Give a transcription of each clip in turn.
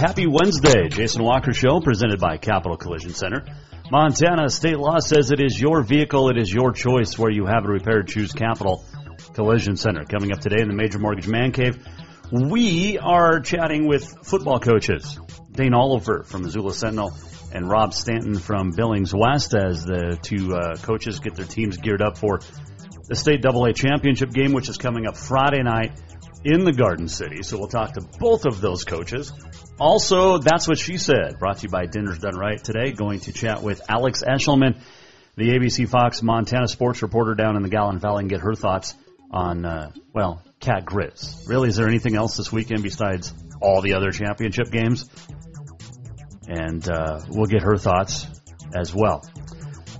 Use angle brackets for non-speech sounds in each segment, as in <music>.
Happy Wednesday. Jason Walker Show presented by Capital Collision Center. Montana state law says it is your vehicle, it is your choice where you have it repaired. Choose Capital Collision Center. Coming up today in the Major Mortgage Man Cave, we are chatting with football coaches. Dane Oliver from Missoula Sentinel and Rob Stanton from Billings West as the two uh, coaches get their teams geared up for the state double A championship game, which is coming up Friday night in the Garden City. So we'll talk to both of those coaches. Also, that's what she said. Brought to you by Dinner's Done Right today. Going to chat with Alex Eshelman, the ABC Fox Montana sports reporter down in the Gallatin Valley, and get her thoughts on uh, well, Cat Grizz. Really, is there anything else this weekend besides all the other championship games? And uh, we'll get her thoughts as well.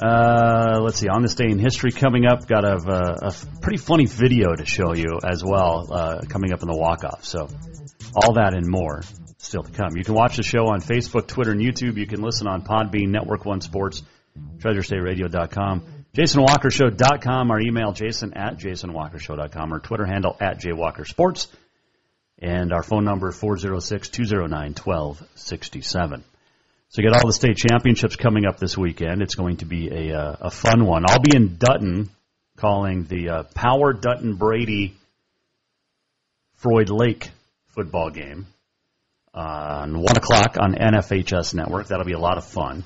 Uh, let's see. On this day in history coming up, got a, a, a pretty funny video to show you as well uh, coming up in the walk off. So, all that and more still to come. You can watch the show on Facebook, Twitter, and YouTube. You can listen on Podbean, Network One Sports, TreasureStateRadio.com, JasonWalkerShow.com, our email jason at JasonWalkerShow.com, our Twitter handle at JWalkerSports, and our phone number 406 209 1267. So you got all the state championships coming up this weekend. It's going to be a, uh, a fun one. I'll be in Dutton calling the uh, Power Dutton Brady Froid Lake football game on one o'clock on NFHS Network. That'll be a lot of fun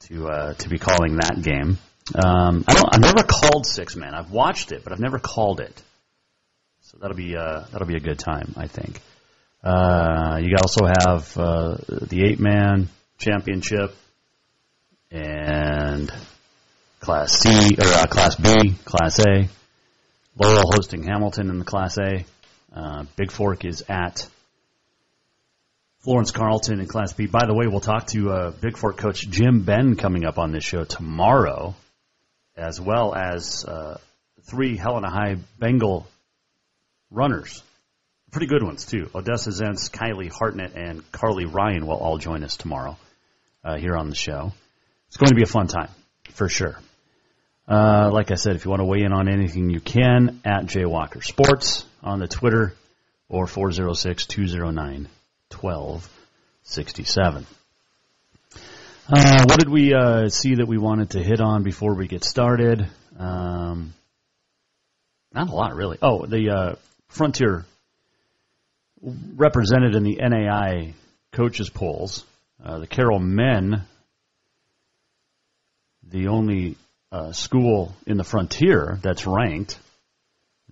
to uh, to be calling that game. Um, I don't. I've never called six man. I've watched it, but I've never called it. So that'll be uh, that'll be a good time, I think. Uh, you also have uh, the eight man championship and Class C or uh, Class B, Class A. Laurel hosting Hamilton in the Class A. Uh, Bigfork is at Florence Carlton in Class B. By the way, we'll talk to uh, Bigfork coach Jim Benn coming up on this show tomorrow, as well as uh, three Helena High Bengal runners. Pretty good ones, too. Odessa Zentz, Kylie Hartnett, and Carly Ryan will all join us tomorrow uh, here on the show. It's going to be a fun time, for sure. Uh, like I said, if you want to weigh in on anything, you can at Jaywalker Sports on the Twitter or 406 209 1267. Uh, what did we uh, see that we wanted to hit on before we get started? Um, not a lot, really. Oh, the uh, Frontier represented in the NAI coaches polls. Uh, the Carroll men, the only uh, school in the Frontier that's ranked,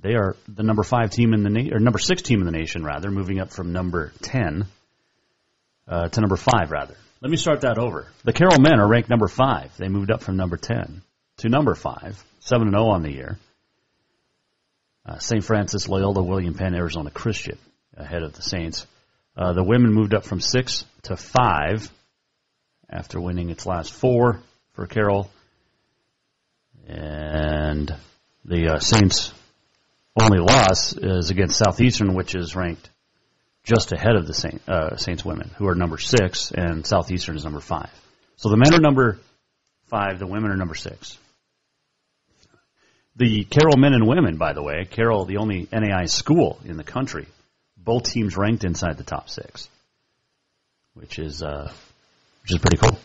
they are the number five team in the na- or number six team in the nation, rather, moving up from number ten uh, to number five, rather. Let me start that over. The Carroll men are ranked number five. They moved up from number ten to number five, seven and zero on the year. Uh, St. Francis, Loyola, William Penn, Arizona Christian ahead of the Saints. Uh, the women moved up from six to five after winning its last four for Carroll. And the uh, Saints' only loss is against Southeastern, which is ranked just ahead of the Saint, uh, Saints women, who are number six, and Southeastern is number five. So the men are number five, the women are number six. The Carroll men and women, by the way, Carroll, the only NAI school in the country, both teams ranked inside the top six, which is uh, which is pretty cool.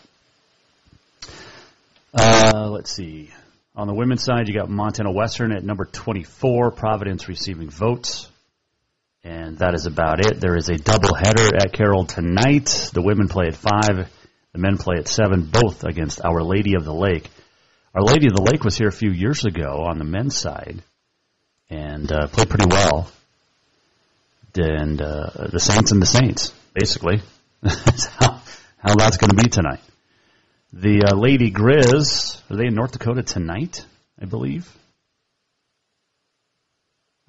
Uh, let's see. On the women's side, you got Montana Western at number 24, Providence receiving votes. And that is about it. There is a doubleheader at Carroll tonight. The women play at 5, the men play at 7, both against Our Lady of the Lake. Our Lady of the Lake was here a few years ago on the men's side and uh, played pretty well. And uh, the Saints and the Saints, basically. <laughs> That's how, how that's going to be tonight. The uh, Lady Grizz, are they in North Dakota tonight, I believe?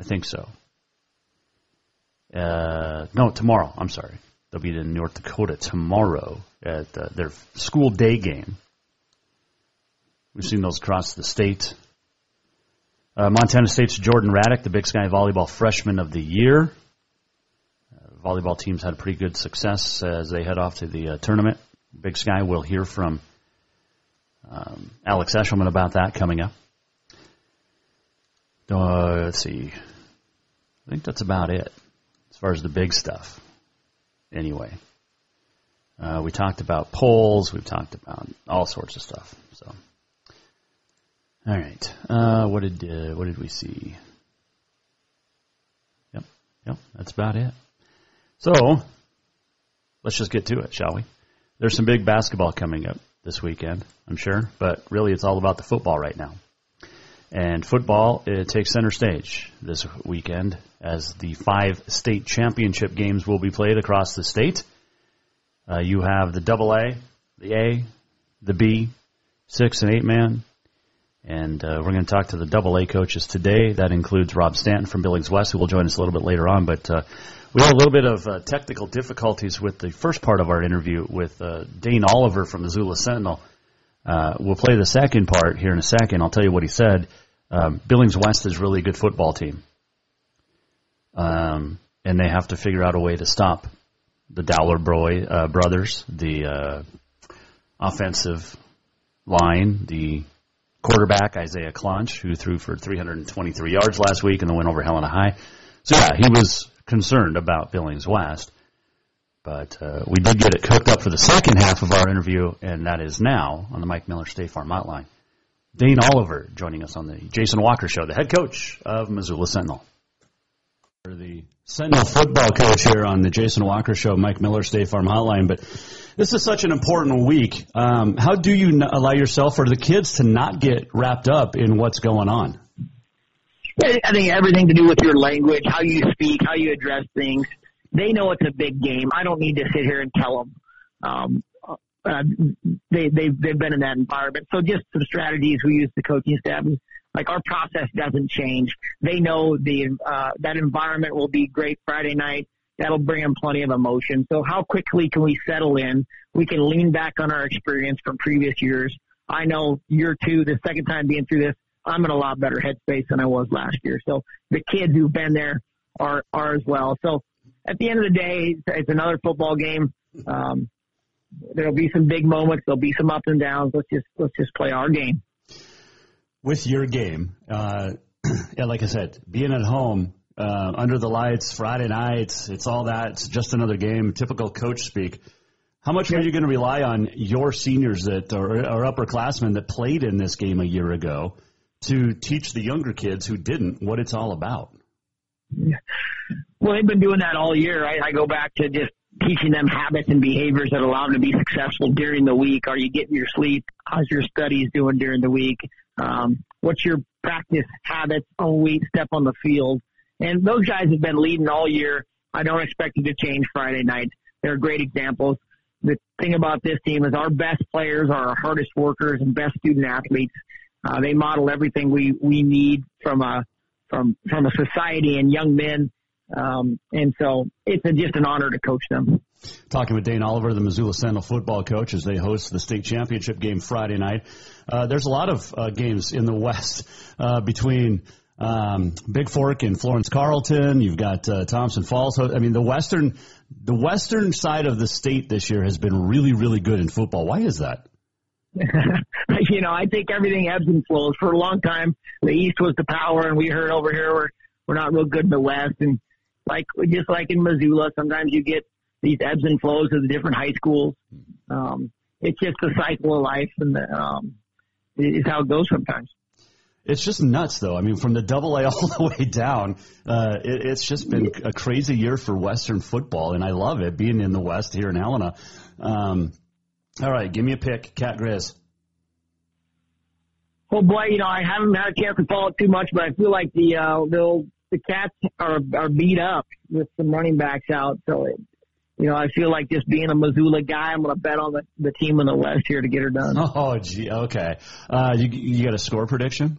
I think so. Uh, no, tomorrow. I'm sorry. They'll be in North Dakota tomorrow at uh, their school day game. We've seen those across the state. Uh, Montana State's Jordan Raddick, the Big Sky Volleyball Freshman of the Year. Volleyball teams had pretty good success as they head off to the uh, tournament. Big Sky We'll hear from um, Alex Eshelman about that coming up. Uh, let's see. I think that's about it as far as the big stuff. Anyway, uh, we talked about polls. We've talked about all sorts of stuff. So, all right. Uh, what did uh, what did we see? Yep, yep. That's about it. So, let's just get to it, shall we? There's some big basketball coming up this weekend, I'm sure, but really it's all about the football right now. And football it takes center stage this weekend as the five state championship games will be played across the state. Uh, you have the double A, the A, the B, six and eight man. And uh, we're going to talk to the double A coaches today. That includes Rob Stanton from Billings West, who will join us a little bit later on. But uh, we had a little bit of uh, technical difficulties with the first part of our interview with uh, Dane Oliver from the Missoula Sentinel. Uh, we'll play the second part here in a second. I'll tell you what he said. Um, Billings West is really a good football team. Um, and they have to figure out a way to stop the Dowler Broy, uh, brothers, the offensive line, the quarterback Isaiah Clonch, who threw for 323 yards last week and then went over Helena High. So yeah, he was concerned about Billings West. But uh, we did get it cooked up for the second half of our interview, and that is now on the Mike Miller State Farm Hotline. Dane Oliver joining us on the Jason Walker Show, the head coach of Missoula Sentinel. The Sentinel football coach here on the Jason Walker Show, Mike Miller State Farm Hotline. But this is such an important week. Um, how do you allow yourself or the kids to not get wrapped up in what's going on? I think everything to do with your language, how you speak, how you address things. They know it's a big game. I don't need to sit here and tell them. Um, uh, they they've they've been in that environment. So just some strategies we use the coaching staff. Like our process doesn't change. They know the uh, that environment will be great Friday night. That'll bring them plenty of emotion. So how quickly can we settle in? We can lean back on our experience from previous years. I know year two, the second time being through this, I'm in a lot better headspace than I was last year. So the kids who've been there are are as well. So at the end of the day, it's another football game. Um, there'll be some big moments. There'll be some ups and downs. Let's just let's just play our game. With your game, uh, <clears throat> yeah, like I said, being at home uh, under the lights Friday nights, it's all that. It's just another game. Typical coach speak. How much yeah. are you going to rely on your seniors that or, or upperclassmen that played in this game a year ago to teach the younger kids who didn't what it's all about? Well, they've been doing that all year. I, I go back to just teaching them habits and behaviors that allow them to be successful during the week. Are you getting your sleep? How's your studies doing during the week? Um, what's your practice habits on we step on the field? And those guys have been leading all year. I don't expect it to change Friday night. They're great examples. The thing about this team is our best players are our hardest workers and best student athletes. Uh, they model everything we, we need from a, from, from a society and young men um, and so it's a, just an honor to coach them. Talking with Dane Oliver, the Missoula Sentinel football coach, as they host the state championship game Friday night. Uh, there's a lot of uh, games in the <laughs> West uh, between um, Bigfork and Florence Carlton. You've got uh, Thompson Falls. I mean, the western the western side of the state this year has been really, really good in football. Why is that? <laughs> you know, I think everything ebbs and flows. For a long time, the East was the power, and we heard over here we're we're not real good in the West, and like just like in Missoula, sometimes you get these ebbs and flows of the different high schools. Um, it's just the cycle of life, and the, um, is how it goes sometimes. It's just nuts, though. I mean, from the double A <laughs> all the way down, uh, it, it's just been a crazy year for Western football, and I love it being in the West here in Helena. Um, all right, give me a pick, Cat Grizz. Oh boy, you know I haven't had a chance to follow it too much, but I feel like the uh, the the Cats are are beat up with some running backs out, so it, you know I feel like just being a Missoula guy, I'm going to bet on the the team in the West here to get her done. <laughs> Oh, gee, okay. Uh, you you got a score prediction?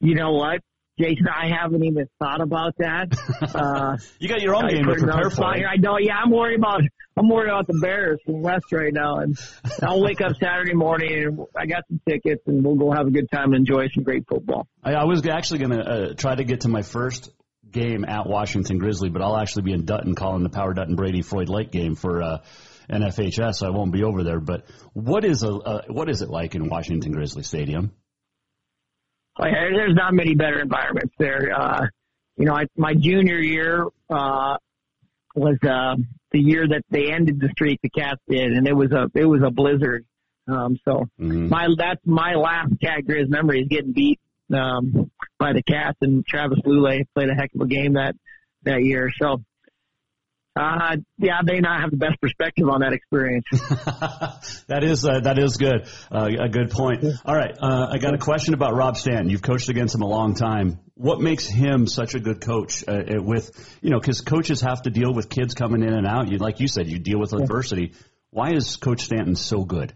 You know what? Jason, I haven't even thought about that. <laughs> Uh, you got your own game to prepare for. I know. Yeah, I'm worried about. I'm worried about the Bears from West right now, and I'll wake up Saturday morning and I got some tickets, and we'll go have a good time and enjoy some great football. I, I was actually going to uh, try to get to my first game at Washington Grizzly, but I'll actually be in Dutton calling the Power Dutton Brady Froid Lake game for. Uh, NFHS, so I won't be over there. But what is a uh, what is it like in Washington Grizzly Stadium? Like, there's not many better environments there. Uh, you know, I, my junior year uh, was uh, the year that they ended the streak. The Cats did, and it was a it was a blizzard. Um, so mm-hmm. my that's my last Cat Grizz memory is getting beat um, by the Cats, and Travis Lulay played a heck of a game that that year. So uh, yeah, they not have the best perspective on that experience. <laughs> that is uh, that is good. Uh, a good point. All right, uh, I got a question about Rob Stanton. You've coached against him a long time. What makes him such a good coach? Uh, with you know, because coaches have to deal with kids coming in and out. You like you said, you deal with adversity. Why is Coach Stanton so good?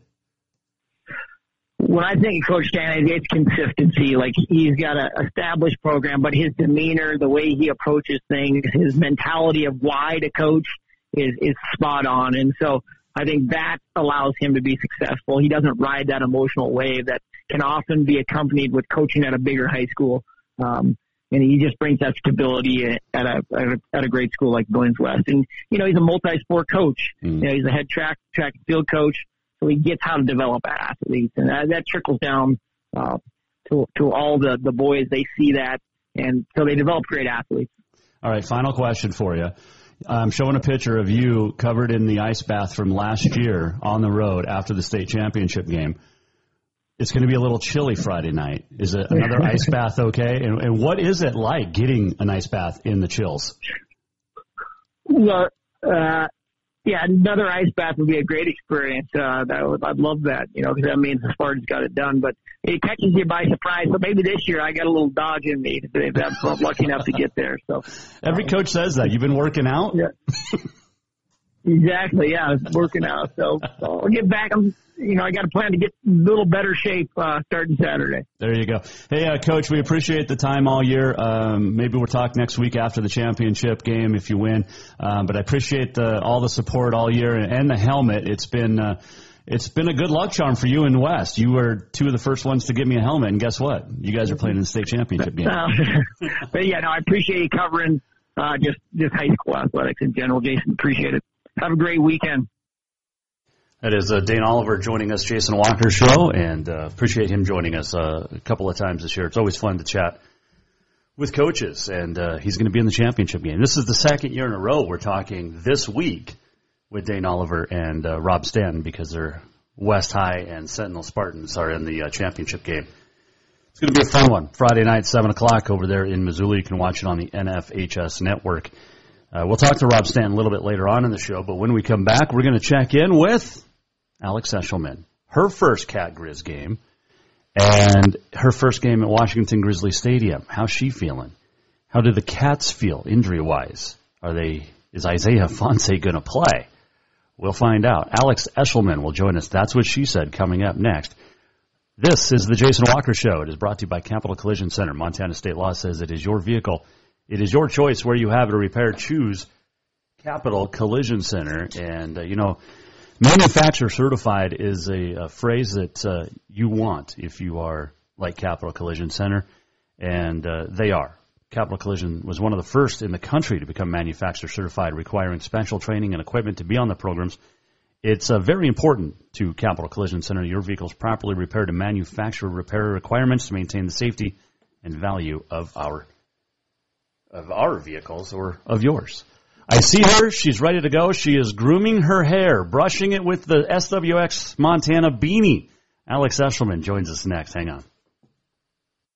When I think of Coach Stanton, it's consistency. Like he's got an established program, but his demeanor, the way he approaches things, his mentality of why to coach is is spot on. And so I think that allows him to be successful. He doesn't ride that emotional wave that can often be accompanied with coaching at a bigger high school. Um, and he just brings that stability at a, at a at a great school like Billings West. And you know, he's a multi-sport coach. Mm. You know, he's a head track track and field coach so he gets how to develop athletes, and that, that trickles down uh, to to all the the boys. They see that, and so they develop great athletes. All right, final question for you. I'm showing a picture of you covered in the ice bath from last year on the road after the state championship game. It's going to be a little chilly Friday night. Is it another <laughs> ice bath okay? And, and what is it like getting an ice bath in the chills? Well, uh, yeah, another ice bath would be a great experience. Uh, that would, I'd love that, you know, because that means the Spartans got it done. But it catches you by surprise. So maybe this year I got a little dodge in me if I'm <laughs> lucky enough to get there. So every um, coach says that. You've been working out. Yeah. <laughs> exactly. Yeah, working out. So, so I'll get back. I'm you know, I got a plan to get a little better shape uh, starting Saturday. There you go. Hey, uh, Coach, we appreciate the time all year. Um, maybe we'll talk next week after the championship game if you win. Um, but I appreciate the, all the support all year and, and the helmet. It's been uh, it's been a good luck charm for you in West. You were two of the first ones to give me a helmet, and guess what? You guys are playing in the state championship game. <laughs> but yeah, no, I appreciate you covering uh, just just high school athletics in general, Jason. Appreciate it. Have a great weekend. That is uh, Dane Oliver joining us, Jason Walker show, and uh, appreciate him joining us uh, a couple of times this year. It's always fun to chat with coaches, and uh, he's going to be in the championship game. This is the second year in a row we're talking this week with Dane Oliver and uh, Rob Stanton because they're West High and Sentinel Spartans are in the uh, championship game. It's going to be a fun one. Friday night, 7 o'clock over there in Missoula. You can watch it on the NFHS network. Uh, we'll talk to Rob Stanton a little bit later on in the show, but when we come back, we're going to check in with Alex Eshelman, her first Cat Grizz game, and her first game at Washington Grizzly Stadium. How's she feeling? How do the Cats feel injury wise? Are they? Is Isaiah Ifanse going to play? We'll find out. Alex Eshelman will join us. That's what she said. Coming up next. This is the Jason Walker Show. It is brought to you by Capital Collision Center. Montana State Law says it is your vehicle. It is your choice where you have it repair. Choose Capital Collision Center. And, uh, you know, Manufacturer certified is a, a phrase that uh, you want if you are like Capital Collision Center, and uh, they are. Capital Collision was one of the first in the country to become manufacturer certified, requiring special training and equipment to be on the programs. It's uh, very important to Capital Collision Center your vehicles properly repaired to manufacturer repair requirements to maintain the safety and value of our of our vehicles or of yours. I see her. She's ready to go. She is grooming her hair, brushing it with the SWX Montana beanie. Alex Eshelman joins us next. Hang on.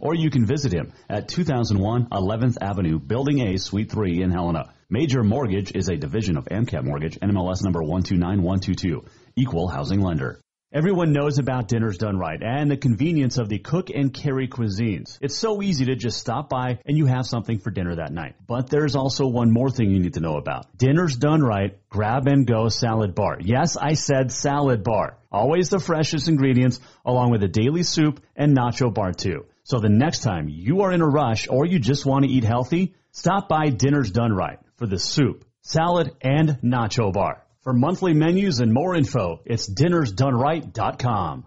or you can visit him at 2001 11th Avenue, Building A, Suite 3 in Helena. Major Mortgage is a division of AMCAP Mortgage, NMLS number 129122, equal housing lender. Everyone knows about Dinners Done Right and the convenience of the cook and carry cuisines. It's so easy to just stop by and you have something for dinner that night. But there's also one more thing you need to know about. Dinners Done Right Grab and Go Salad Bar. Yes, I said salad bar. Always the freshest ingredients along with a daily soup and nacho bar too. So the next time you are in a rush or you just want to eat healthy, stop by Dinners Done Right for the soup, salad, and nacho bar. For monthly menus and more info, it's dinnersdoneright.com.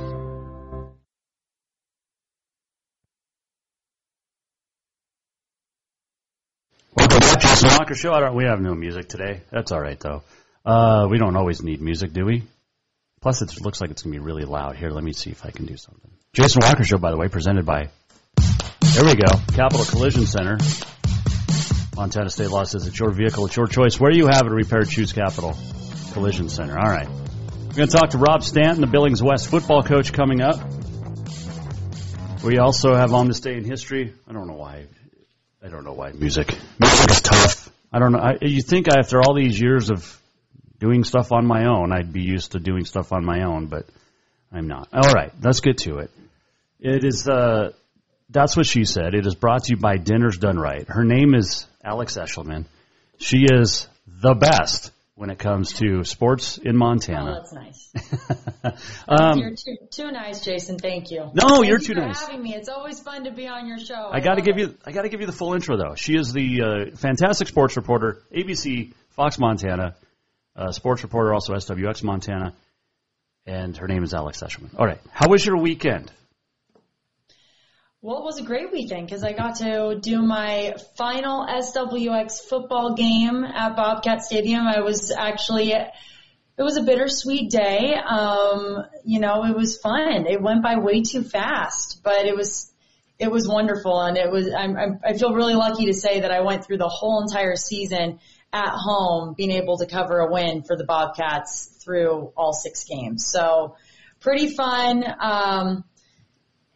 Walker Show. We have no music today. That's all right, though. Uh, we don't always need music, do we? Plus, it looks like it's going to be really loud. Here, let me see if I can do something. Jason Walker Show, by the way, presented by. There we go. Capital Collision Center. Montana State Law says it's your vehicle, it's your choice. Where you have it repaired, choose Capital Collision Center. All right. We're going to talk to Rob Stanton, the Billings West football coach, coming up. We also have on this day in history. I don't know why. I don't know why music. Music is tough. I don't know. I, you think after all these years of doing stuff on my own, I'd be used to doing stuff on my own, but I'm not. All right, let's get to it. It is. Uh, that's what she said. It is brought to you by Dinners Done Right. Her name is Alex Eshelman. She is the best when it comes to sports in Montana. Oh, that's nice. <laughs> um, you're too, too nice, Jason. Thank you. No, Thank you're you too for nice. having me. It's always fun to be on your show. I got to give it. you. I got to give you the full intro though. She is the uh, fantastic sports reporter, ABC, Fox Montana, uh, sports reporter, also SWX Montana, and her name is Alex Eshelman. All right, how was your weekend? Well, it was a great weekend because I got to do my final SWX football game at Bobcat Stadium. I was actually, it was a bittersweet day. Um, you know, it was fun. It went by way too fast, but it was, it was wonderful. And it was, I'm, I'm, I feel really lucky to say that I went through the whole entire season at home being able to cover a win for the Bobcats through all six games. So pretty fun. Um,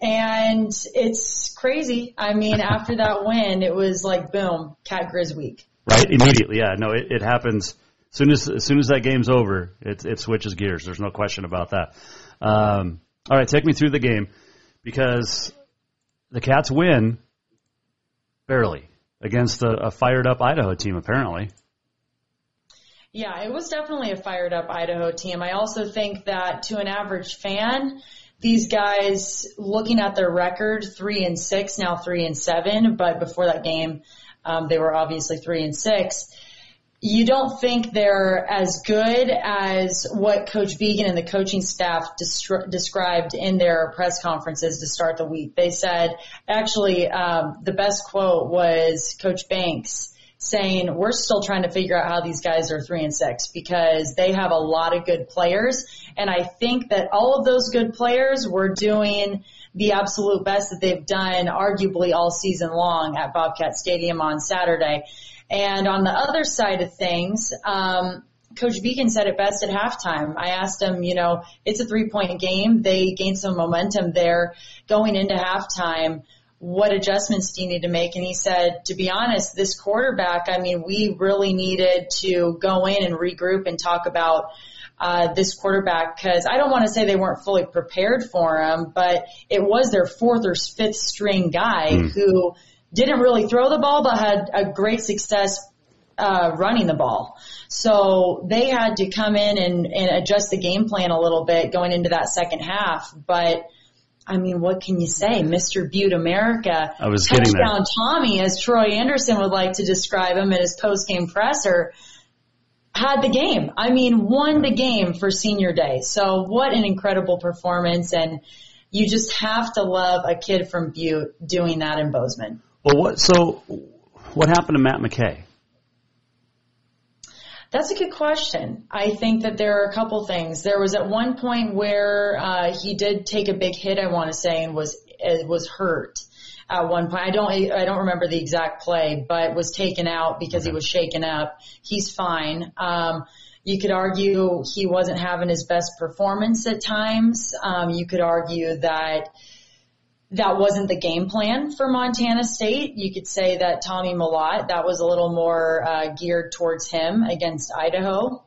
and it's crazy. I mean, after that win, it was like boom, Cat Grizz week. Right, immediately. Yeah, no, it, it happens as soon as as soon as that game's over. It it switches gears. There's no question about that. Um, all right, take me through the game because the Cats win barely against a, a fired up Idaho team. Apparently. Yeah, it was definitely a fired up Idaho team. I also think that to an average fan, these guys looking at their record, three and six, now three and seven, but before that game, um, they were obviously three and six. You don't think they're as good as what Coach Vigen and the coaching staff destri- described in their press conferences to start the week. They said, actually, um, the best quote was Coach Banks saying we're still trying to figure out how these guys are three and six because they have a lot of good players. And I think that all of those good players were doing the absolute best that they've done arguably all season long at Bobcat Stadium on Saturday. And on the other side of things, um, Coach Vigen said it best at halftime. I asked him, you know, it's a three point game. They gained some momentum there going into halftime. What adjustments do you need to make? And he said, to be honest, this quarterback, I mean, we really needed to go in and regroup and talk about uh, this quarterback because I don't want to say they weren't fully prepared for him, but it was their fourth or fifth string guy mm. who didn't really throw the ball, but had a great success uh, running the ball. So they had to come in and, and adjust the game plan a little bit going into that second half. But I mean, what can you say? Mr. Butte America. I was getting Touchdown Tommy, as Troy Anderson would like to describe him in his post-game presser, had the game. I mean, won the game for senior day. So what an incredible performance. And you just have to love a kid from Butte doing that in Bozeman. Well, what, so what happened to Matt McKay? That's a good question. I think that there are a couple things. There was at one point where uh, he did take a big hit, I want to say, and was was hurt at one point. I don't I don't remember the exact play, but was taken out because okay. he was shaken up. He's fine. Um, you could argue he wasn't having his best performance at times. Um, you could argue that that wasn't the game plan for Montana State. You could say that Tommy Mellott, that was a little more uh, geared towards him against Idaho.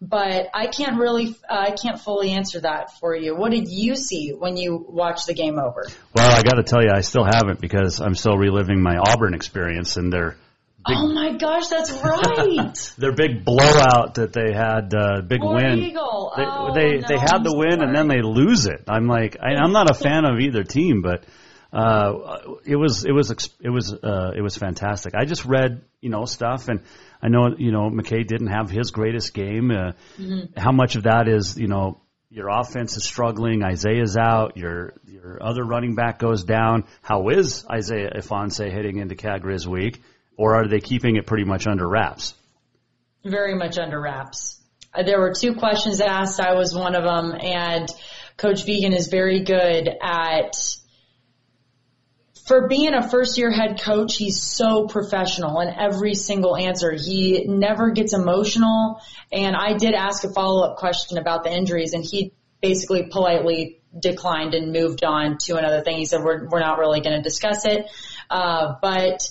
But I can't really, uh, I can't fully answer that for you. What did you see when you watched the game over? Well, I got to tell you, I still haven't because I'm still reliving my Auburn experience and their Big, oh my gosh, that's right. <laughs> their big blowout that they had, uh, big War win. Eagle. They oh, they, no, they had I'm the win sorry. and then they lose it. I'm like, I, I'm not a fan of either team, but uh, it was it was it was uh, it was fantastic. I just read you know stuff and I know you know McKay didn't have his greatest game. Uh, mm-hmm. How much of that is you know your offense is struggling, Isaiah's out, your your other running back goes down. How is Isaiah Ifanse heading into Grizz week? Or are they keeping it pretty much under wraps? Very much under wraps. Uh, there were two questions asked. I was one of them, and Coach Vigen is very good at. For being a first year head coach, he's so professional in every single answer. He never gets emotional. And I did ask a follow up question about the injuries and he basically politely declined and moved on to another thing. He said, we're, we're not really going to discuss it. Uh, but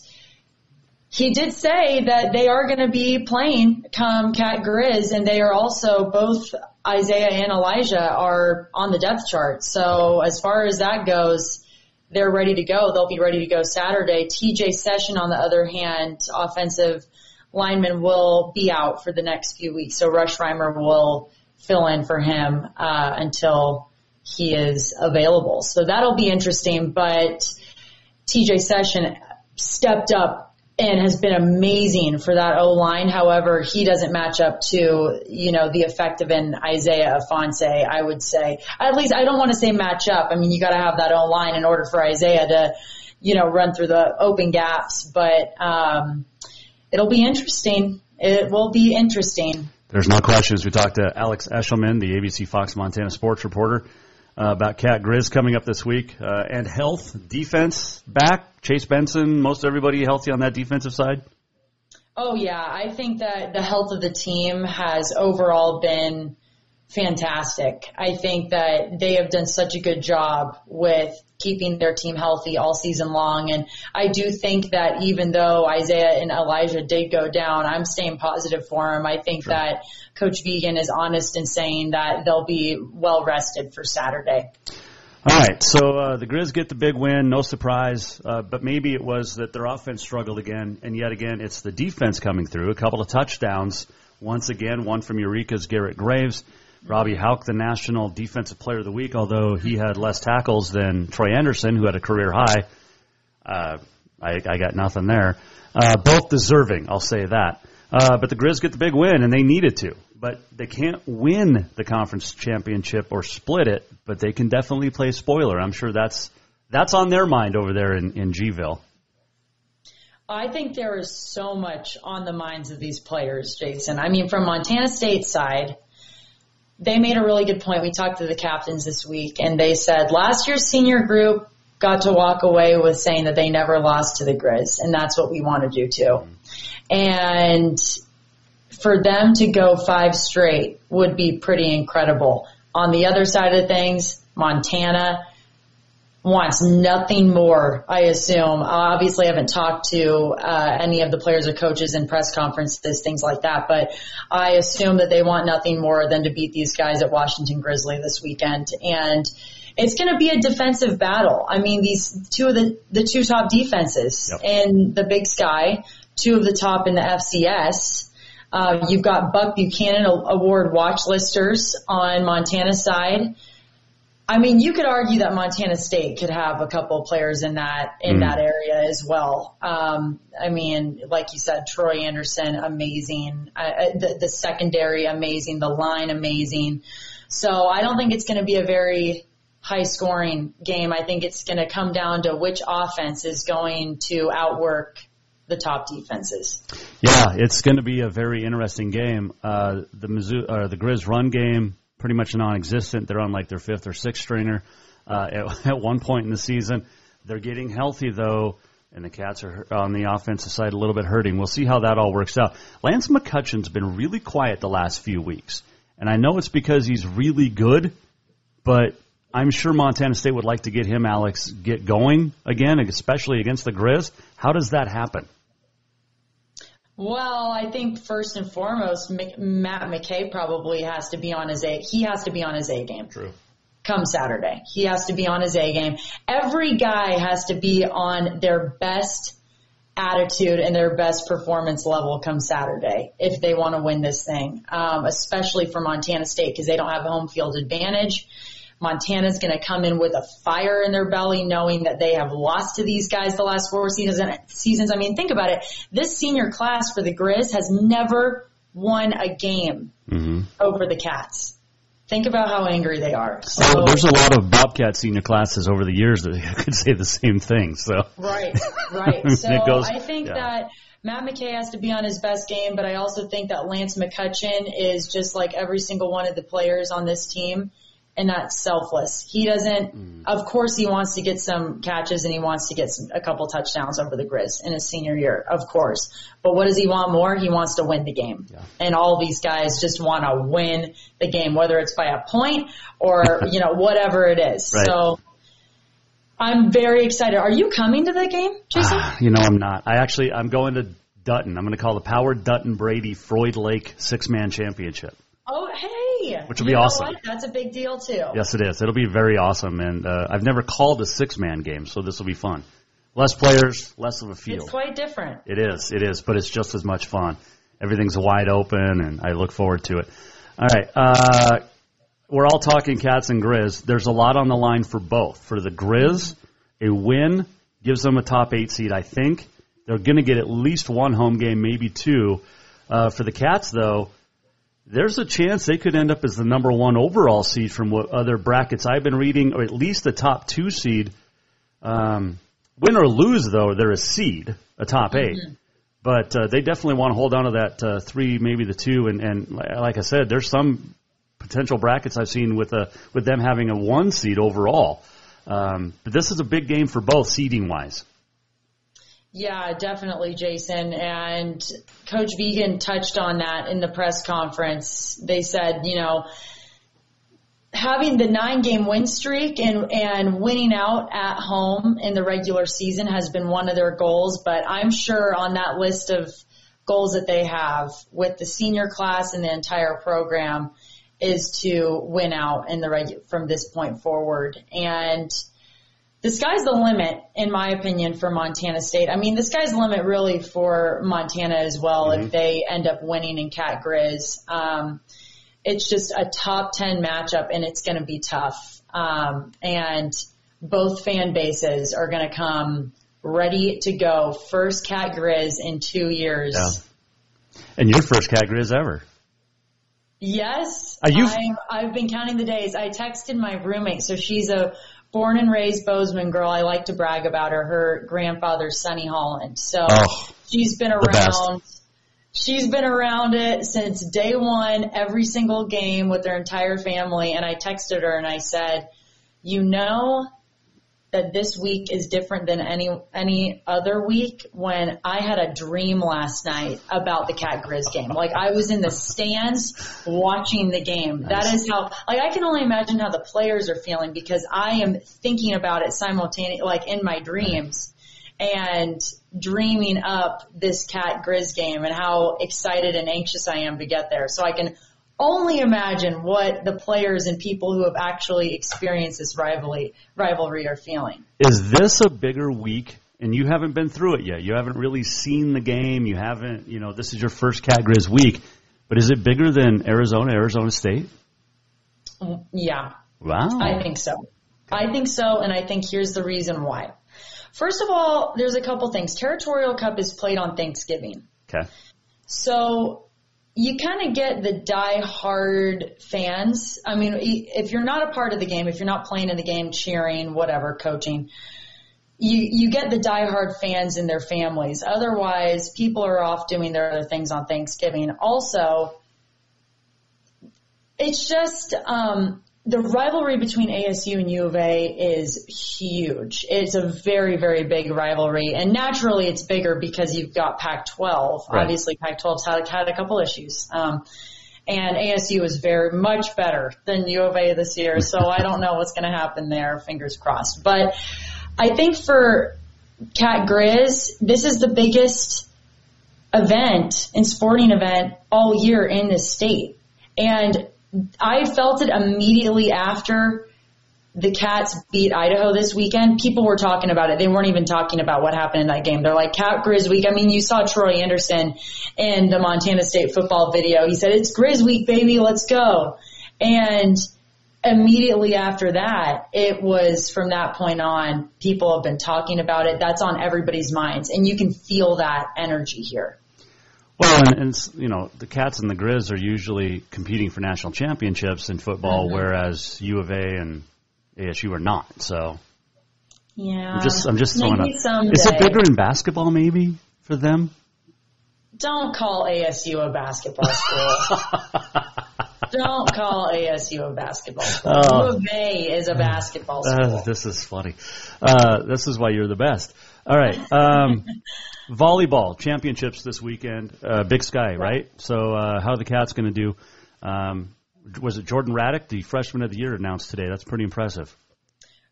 he did say that they are going to be playing come Cat Grizz, and they are also both Isaiah and Elijah are on the depth chart. So as far as that goes, they're ready to go. They'll be ready to go Saturday. TJ Session, on the other hand, offensive lineman will be out for the next few weeks. So Rush Reimer will fill in for him uh, until he is available. So that'll be interesting. But TJ Session stepped up and has been amazing for that O line. However, he doesn't match up to, you know, the effective in Isaiah Ifanse, I would say. At least I don't want to say match up. I mean, you got to have that O line in order for Isaiah to, you know, run through the open gaps, but, um, it'll be interesting. It will be interesting. There's no questions. We talked to Alex Eshelman, the ABC Fox Montana sports reporter uh, about Cat Grizz coming up this week. Uh, and health, defense back. Chase Benson, most everybody healthy on that defensive side? Oh, yeah. I think that the health of the team has overall been fantastic. I think that they have done such a good job with keeping their team healthy all season long. And I do think that even though Isaiah and Elijah did go down, I'm staying positive for them. I think sure. that Coach Vigen is honest in saying that they'll be well rested for Saturday. All right, so uh, the Grizz get the big win, no surprise, uh, but maybe it was that their offense struggled again, and yet again it's the defense coming through. A couple of touchdowns, once again, one from Eureka's Garrett Graves. Robbie Hauck, the National Defensive Player of the Week, although he had less tackles than Troy Anderson, who had a career high. Uh, I, I got nothing there. Uh, both deserving, I'll say that. Uh, but the Grizz get the big win, and they needed to. But they can't win the conference championship or split it, but they can definitely play spoiler. I'm sure that's that's on their mind over there in, in Gville. I think there is so much on the minds of these players, Jason. I mean, from Montana State side, they made a really good point. We talked to the captains this week and they said last year's senior group got to walk away with saying that they never lost to the Grizz and that's what we want to do too. And for them to go five straight would be pretty incredible. On the other side of things, Montana wants nothing more, I assume. Obviously, I haven't talked to uh, any of the players or coaches in press conferences, things like that, but I assume that they want nothing more than to beat these guys at Washington Grizzly this weekend. And it's going to be a defensive battle. I mean, these two of the, the two top defenses yep. in the Big Sky, two of the top in the FCS. Uh, you've got Buck Buchanan Award watch listers on Montana's side. I mean, you could argue that Montana State could have a couple of players in that in mm. that area as well. Um, I mean, like you said, Troy Anderson, amazing. Uh, the, the secondary, amazing. The line, amazing. So I don't think it's going to be a very high scoring game. I think it's going to come down to which offense is going to outwork the top defenses. Yeah, it's going to be a very interesting game. Uh, the Mizzou, uh, the Grizz run game pretty much non-existent. They're on like their fifth or sixth strainer uh, at, <laughs> at one point in the season. They're getting healthy though, and the Cats are on the offensive side a little bit hurting. We'll see how that all works out. Lance McCutcheon's been really quiet the last few weeks, and I know it's because he's really good, but I'm sure Montana State would like to get him, Alex, get going again, especially against the Grizz. How does that happen? Well, I think first and foremost, Matt McKay probably has to be on his A. He has to be on his A game. True. Come Saturday, he has to be on his A game. Every guy has to be on their best attitude and their best performance level come Saturday if they want to win this thing. Um, especially for Montana State because they don't have home field advantage. Montana's going to come in with a fire in their belly, knowing that they have lost to these guys the last four seasons. Seasons. I mean, think about it. This senior class for the Grizz has never won a game mm-hmm. over the Cats. Think about how angry they are. So, oh, there's a lot of Bobcat senior classes over the years that <laughs> could say the same thing. So right, <laughs> right. So goes, I think yeah. that Matt McKay has to be on his best game, but I also think that Lance McCutcheon is just like every single one of the players on this team and that's selfless. He doesn't, mm. of course he wants to get some catches and he wants to get some, a couple touchdowns over the Grizz in his senior year, of course. But what does he want more? He wants to win the game. Yeah. And all these guys just want to win the game, whether it's by a point or, <laughs> you know, whatever it is. Right. So I'm very excited. Are you coming to the game, Jason? you know, I'm not. I actually, I'm going to Dutton. I'm going to call the Power Dutton Brady Froid Lake six man championship. Oh, hey which will be awesome. What? That's a big deal too. Yes, it is. It'll be very awesome, and uh, I've never called a six-man game, so this will be fun. Less players, less of a field. It's quite different. It is. It is, but it's just as much fun. Everything's wide open, and I look forward to it. All right. Uh, we're all talking Cats and Grizz. There's a lot on the line for both. For the Grizz, a win gives them a top eight seed, I think. They're going to get at least one home game, maybe two. Uh, for the Cats, though, there's a chance they could end up as the number one overall seed from what other brackets I've been reading, or at least the top two seed. Um, win or lose, though, they're a seed, a top mm-hmm. 8 But uh, they definitely want to hold on to that uh, three, maybe the two, and, and like I said, there's some potential brackets I've seen with a with them having a one seed overall. Um, but this is a big game for both seeding wise. Yeah, definitely, Jason. And Coach Vigen touched on that in the press conference. They said, you know, having the nine game win streak and, and winning out at home in the regular season has been one of their goals, but I'm sure on that list of goals that they have with the senior class and the entire program is to win out in the regu- from this point forward. And the sky's the limit, in my opinion, for Montana State. I mean, the sky's the limit really for Montana as well mm-hmm. if they end up winning in Cat Grizz. Um, it's just a top 10 matchup and it's going to be tough. Um, and both fan bases are going to come ready to go. First Cat Grizz in two years. Yeah. And your first Cat Grizz ever. Yes. Are you? i have been counting the days. I texted my roommate, so she's a born and raised Bozeman girl. I like to brag about her. Her grandfather's Sonny Holland. So oh, she's been around. She's been around it since day one, every single game with their entire family. And I texted her and I said, you know that this week is different than any, any other week when I had a dream last night about the Cat Grizz game. Like I was in the stands watching the game. Nice. That is how, like I can only imagine how the players are feeling because I am thinking about it simultaneously, like in my dreams and dreaming up this cat grizz game and how excited and anxious I am to get there. So I can only imagine what the players and people who have actually experienced this rivalry rivalry are feeling. Is this a bigger week? And you haven't been through it yet. You haven't really seen the game. You haven't, you know, this is your first Cat Grizz week. But is it bigger than Arizona, Arizona State? Yeah. Wow. I think so. I think so, and I think here's the reason why. First of all, there's a couple things. Territorial Cup is played on Thanksgiving. Okay. So you kind of get the die-hard fans. I mean, if you're not a part of the game, if you're not playing in the game, cheering, whatever, coaching, you you get the die-hard fans and their families. Otherwise, people are off doing their other things on Thanksgiving. Also, it's just um, the rivalry between ASU and U of A is huge. It's a very, very big rivalry. And naturally it's bigger because you've got Pac-12. Right. Obviously Pac-12's had, had a couple issues. Um, and ASU is very much better than U of A this year. <laughs> So I don't know what's going to happen there. Fingers crossed. But I think for Cat Grizz, this is the biggest event and sporting event all year in this state. And I felt it immediately after the Cats beat Idaho this weekend. People were talking about it. They weren't even talking about what happened in that game. They're like, Cat Grizz Week. I mean, you saw Troy Anderson in the Montana State football video. He said, it's Grizz Week, baby. Let's go. And immediately after that, it was from that point on, people have been talking about it. That's on everybody's minds. And you can feel that energy here. Well, and, and you know the Cats and the Grizz are usually competing for national championships in football, mm-hmm. whereas U of A and ASU are not. So yeah, I'm just I'm just throwing up. Is it bigger in basketball maybe for them? Don't call ASU a basketball school. <laughs> Don't call ASU a basketball school. Uh, U of A is a basketball school. Uh, this is funny. Uh, this is why you're the best. All right. Um, volleyball championships this weekend. Uh, Big Sky, right? So uh, how are the Cats going to do? Um, was it Jordan Raddick, the freshman of the year, announced today? That's pretty impressive.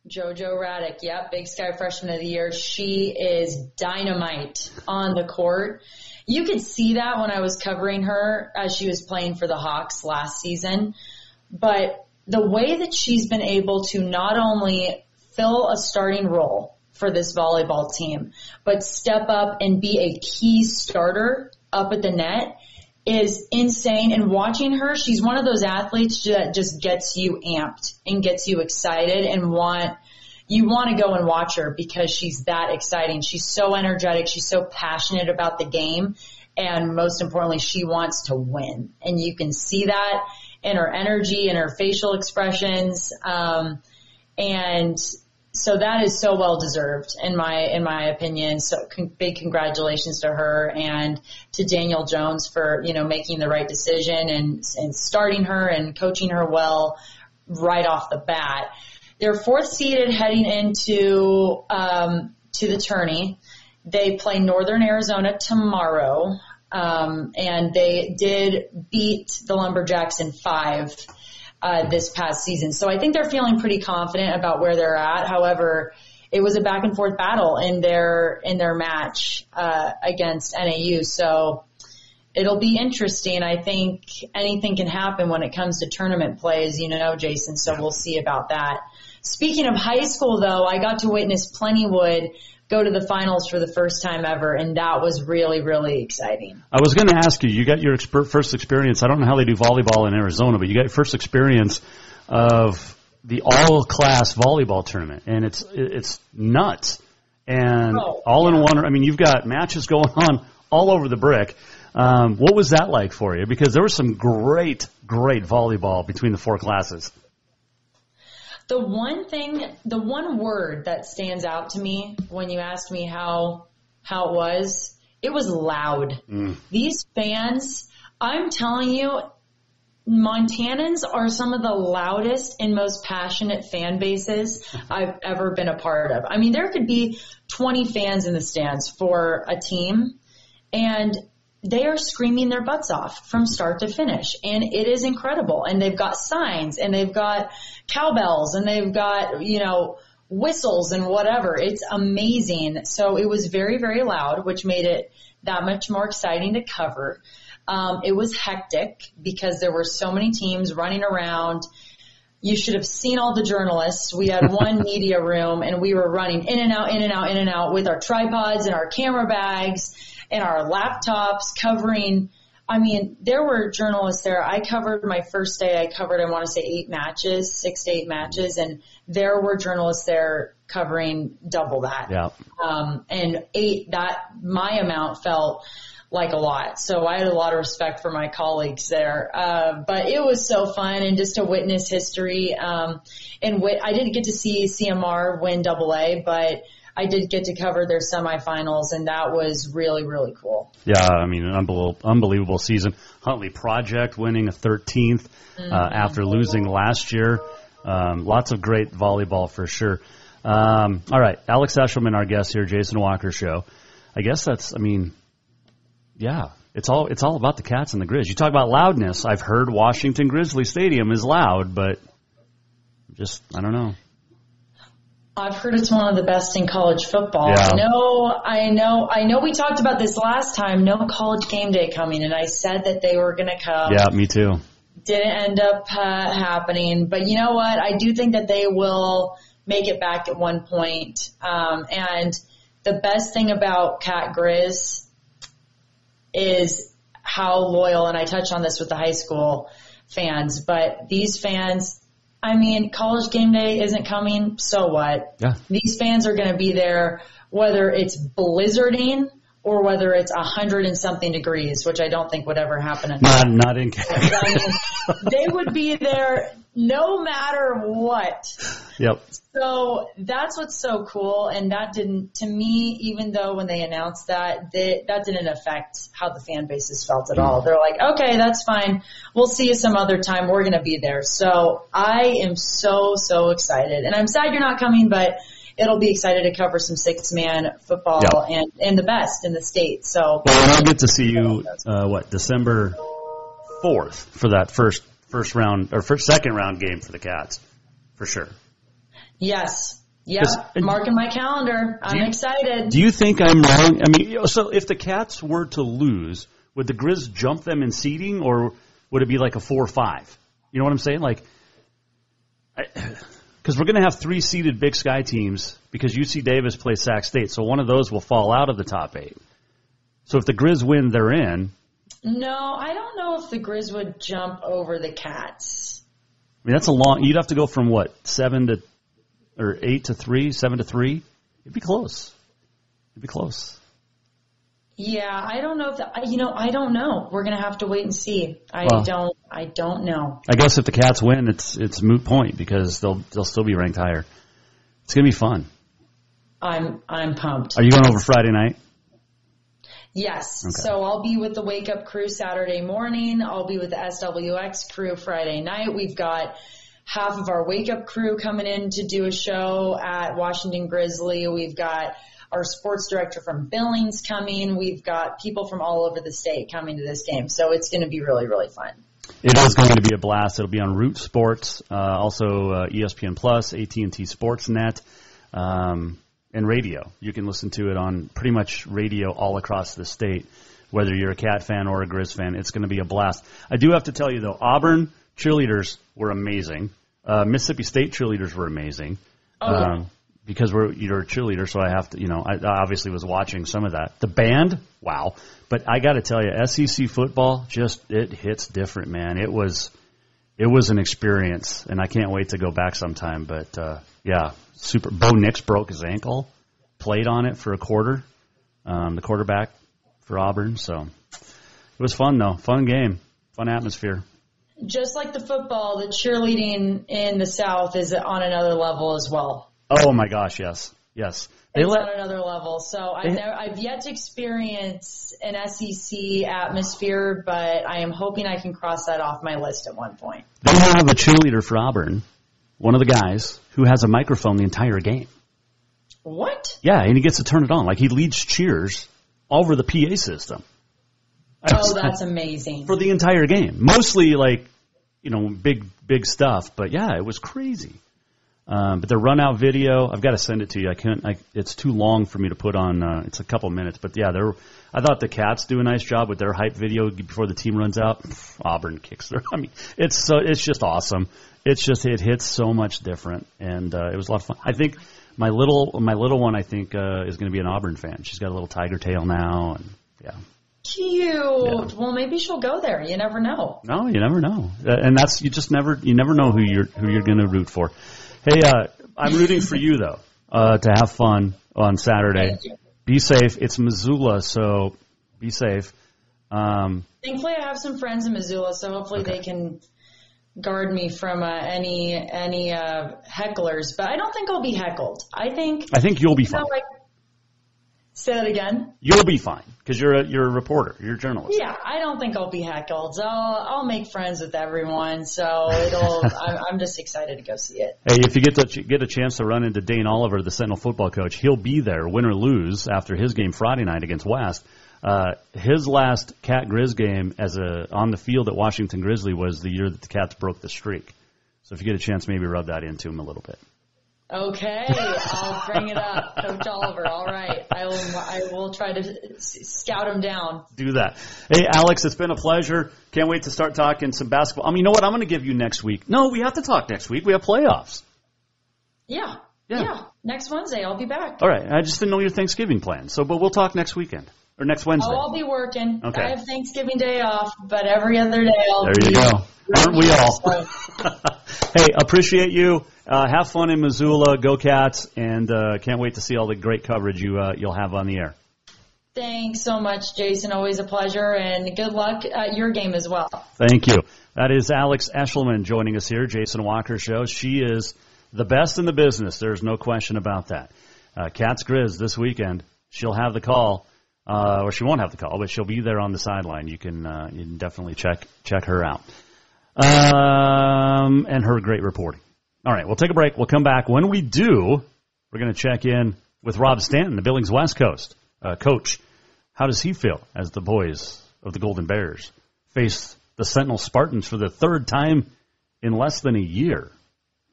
Jojo Raddick, yep, Big Sky freshman of the year. She is dynamite on the court. You could see that when I was covering her as she was playing for the Hawks last season. But the way that she's been able to not only fill a starting role, for this volleyball team. But step up and be a key starter up at the net is insane. And watching her, she's one of those athletes that just gets you amped and gets you excited and want, you want to go and watch her because she's that exciting. She's so energetic. She's so passionate about the game. And most importantly, she wants to win. And you can see that in her energy and her facial expressions. Um, and so that is so well deserved in my in my opinion. So con- big congratulations to her and to Daniel Jones for you know making the right decision and and starting her and coaching her well right off the bat. They're fourth seeded heading into um, to the tourney. They play Northern Arizona tomorrow, um, and they did beat the Lumberjacks in five uh, this past season. So I think they're feeling pretty confident about where they're at. However, it was a back and forth battle in their in their match uh, against NAU. So it'll be interesting. I think anything can happen when it comes to tournament play, as you know, Jason. So we'll see about that. Speaking of high school, though, I got to witness Plentywood go to the finals for the first time ever, and that was really, really exciting. I was going to ask you, you got your exper- first experience. I don't know how they do volleyball in Arizona, but you got your first experience of the all-class volleyball tournament, and it's it's nuts. And oh, all yeah. in one. I mean, you've got matches going on all over the brick. Um, what was that like for you? Because there was some great, great volleyball between the four classes. The one thing, the one word that stands out to me when you asked me how, how it was it was loud. Mm. These fans, I'm telling you, Montanans are some of the loudest and most passionate fan bases <laughs> I've ever been a part of. I mean, there could be 20 fans in the stands for a team and they are screaming their butts off from start to finish and it is incredible and they've got signs and they've got cowbells and they've got, you know, whistles and whatever. It's amazing. So it was very, very loud, which made it that much more exciting to cover. Um, it was hectic because there were so many teams running around. You should have seen all the journalists. We had <laughs> one media room and we were running in and out, in and out, in and out with our tripods and our camera bags and our laptops covering. I mean, there were journalists there. I covered my first day. I covered, I want to say eight matches, six to eight matches, and there were journalists there covering double that. Yeah. Um, and eight, that my amount felt like a lot. So I had a lot of respect for my colleagues there. Uh, but it was so fun and just to witness history. Um, and wit- I didn't get to see CMR win double A, but I did get to cover their semifinals and that was really, really cool. Yeah, I mean, an unbelievable, unbelievable season. Huntley Project winning a 13th uh, after losing last year. Um, lots of great volleyball for sure. Um, all right, Alex Eshelman, our guest here, Jason Walker Show. I guess that's, I mean, yeah, it's all it's all about the cats and the Grizz. You talk about loudness. I've heard Washington Grizzly Stadium is loud, but just I don't know. I've heard it's one of the best in college football. Yeah. I know, I know, I know we talked about this last time, no college game day coming, and I said that they were gonna come. Yeah, me too. Didn't end up uh, happening, but you know what? I do think that they will make it back at one point. Um, and the best thing about Cat Grizz is how loyal, and I touch on this with the high school fans, but these fans, I mean, college game day isn't coming, so what? Yeah. These fans are going to be there whether it's blizzarding or whether it's a hundred and something degrees, which I don't think would ever happen in Not not in. <laughs> I mean, they would be there no matter what. Yep. So that's what's so cool, and that didn't, to me, even though when they announced that, that that didn't affect how the fan bases felt at all. Mm. They're like, okay, that's fine. We'll see you some other time. We're gonna be there. So I am so so excited, and I'm sad you're not coming, but it'll be excited to cover some six man football Yeah. and and the best in the state. So Well, and I'll get to see you. Uh, what December fourth for that first first round or first second round game for the Cats, for sure. yes, yep, 'Cause- marking my calendar. I'm you- excited. Do you think I'm wrong? I mean, so if the Cats were to lose, would the Grizz jump them in seeding, or would it be like a four or five? You know what I'm saying? Like, because we're going to have three seeded Big Sky teams because UC Davis plays Sac State, so one of those will fall out of the top eight. So if the Grizz win, they're in. No, I don't know if the Grizz would jump over the Cats. I mean, that's a long. You'd have to go from what seven to or eight to three, seven to three. It'd be close. It'd be close. Yeah, I don't know if you know, I don't know. We're gonna have to wait and see. I Well- don't, I don't know. I guess if the Cats win, it's it's moot point because they'll they'll still be ranked higher. It's gonna be fun. I'm, I'm pumped. Are you going over Friday night? Yes. Okay. So I'll be with the Wake Up crew Saturday morning. I'll be with the SWX crew Friday night. We've got half of our Wake Up crew coming in to do a show at Washington Grizzly. We've got our sports director from Billings coming. We've got people from all over the state coming to this game. So it's going to be really, really fun. It is going to be a blast. It'll be on Root Sports, uh, also uh, ESPN Plus, AT and T Sportsnet, um, and radio. You can listen to it on pretty much radio all across the state, whether you're a Cat fan or a Grizz fan. It's going to be a blast. I do have to tell you though, Auburn cheerleaders were amazing. Uh, Mississippi State cheerleaders were amazing. Oh, yeah. Um, because we're you're a cheerleader, so I have to, you know, I obviously was watching some of that. The band, wow! But I got to tell you, SEC football just it hits different, man. It was it was an experience, and I can't wait to go back sometime. But uh, yeah, super. Bo Nix broke his ankle, played on it for a quarter. Um, the quarterback for Auburn, so it was fun though. Fun game, fun atmosphere. Just like the football, the cheerleading in the South is on another level as well. Oh my gosh, yes. Yes. They it's let, on another level. So I've, never, I've yet to experience an SEC atmosphere, but I am hoping I can cross that off my list at one point. They have a cheerleader for Auburn, one of the guys who has a microphone the entire game. What? Yeah, and he gets to turn it on. Like he leads cheers over the PA system. Oh, that's <laughs> amazing. For the entire game. Mostly like, you know, big, big stuff. But yeah, it was crazy. Um, but the run out video, I've got to send it to you. I can't. I, it's too long for me to put on. Uh, it's a couple minutes, but yeah, they're. I thought the Cats do a nice job with their hype video before the team runs out. Auburn kicks their. <laughs> I mean, it's so it's just awesome. It's just it hits so much different, and uh, it was a lot of fun. I think my little my little one, I think, uh, is going to be an Auburn fan. She's got a little tiger tail now, and yeah. Cute. Yeah. Well, maybe she'll go there. You never know. No, you never know, uh, and that's you just never you never know who you're who you're going to root for. Hey, uh, I'm rooting for you though uh, to have fun on Saturday. Be safe. It's Missoula, so be safe. Um, Thankfully, I have some friends in Missoula, so hopefully okay. they can guard me from uh, any any uh, hecklers. But I don't think I'll be heckled. I think I think you'll be fine. Know, like, Say that again. You'll be fine because you're a you're a reporter. You're a journalist. Yeah, I don't think I'll be heckled. I'll I'll make friends with everyone. So it'll. <laughs> I'm, I'm just excited to go see it. Hey, if you get to get a chance to run into Dane Oliver, the Sentinel football coach, he'll be there, win or lose, after his game Friday night against West. Uh, his last Cat Grizz game as a on the field at Washington Grizzly was the year that the Cats broke the streak. So if you get a chance, maybe rub that into him a little bit. Okay, I'll bring it up, Coach Oliver. All right, I will. I will try to scout him down. Do that. Hey, Alex, it's been a pleasure. Can't wait to start talking some basketball. I mean, you know what? I'm going to give you next week. No, we have to talk next week. We have playoffs. Yeah. Yeah. yeah. Next Wednesday, I'll be back. All right. I just didn't know your Thanksgiving plan. So, but we'll talk next weekend or next Wednesday. Oh, I'll be working. Okay. I have Thanksgiving Day off, but every other day I'll. There you go. Aren't we all? <laughs> hey, appreciate you. Uh, have fun in Missoula. Go Cats, and uh, can't wait to see all the great coverage you uh, you'll have on the air. Thanks so much, Jason. Always a pleasure, and good luck at your game as well. Thank you. That is Alex Eshelman joining us here, Jason Walker Show. She is the best in the business. There's no question about that. Uh, Cats Grizz this weekend. She'll have the call, uh, or she won't have the call, but she'll be there on the sideline. You can uh, you can definitely check check her out. Um, and her great reporting. All right, we'll take a break. We'll come back. When we do, we're going to check in with Rob Stanton, the Billings West Coast uh, coach. How does he feel as the boys of the Golden Bears face the Sentinel Spartans for the third time in less than a year?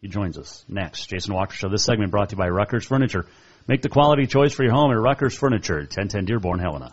He joins us next. Jason Walker Show. This segment brought to you by Ruckers Furniture. Make the quality choice for your home at Ruckers Furniture, 1010 Dearborn, Helena.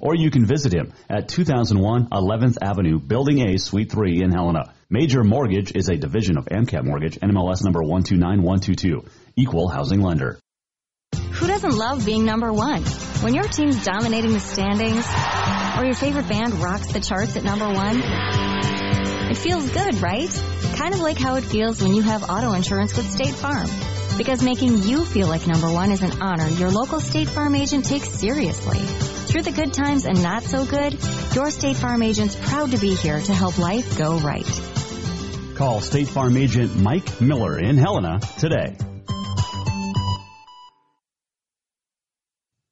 or you can visit him at 2001 11th Avenue, Building A, Suite 3 in Helena. Major Mortgage is a division of AMCAP Mortgage, NMLS number 129122, equal housing lender. Who doesn't love being number one? When your team's dominating the standings, or your favorite band rocks the charts at number one, it feels good, right? Kind of like how it feels when you have auto insurance with State Farm. Because making you feel like number one is an honor your local State Farm agent takes seriously. Through the good times and not so good, your State Farm agent's proud to be here to help life go right. Call State Farm agent Mike Miller in Helena today.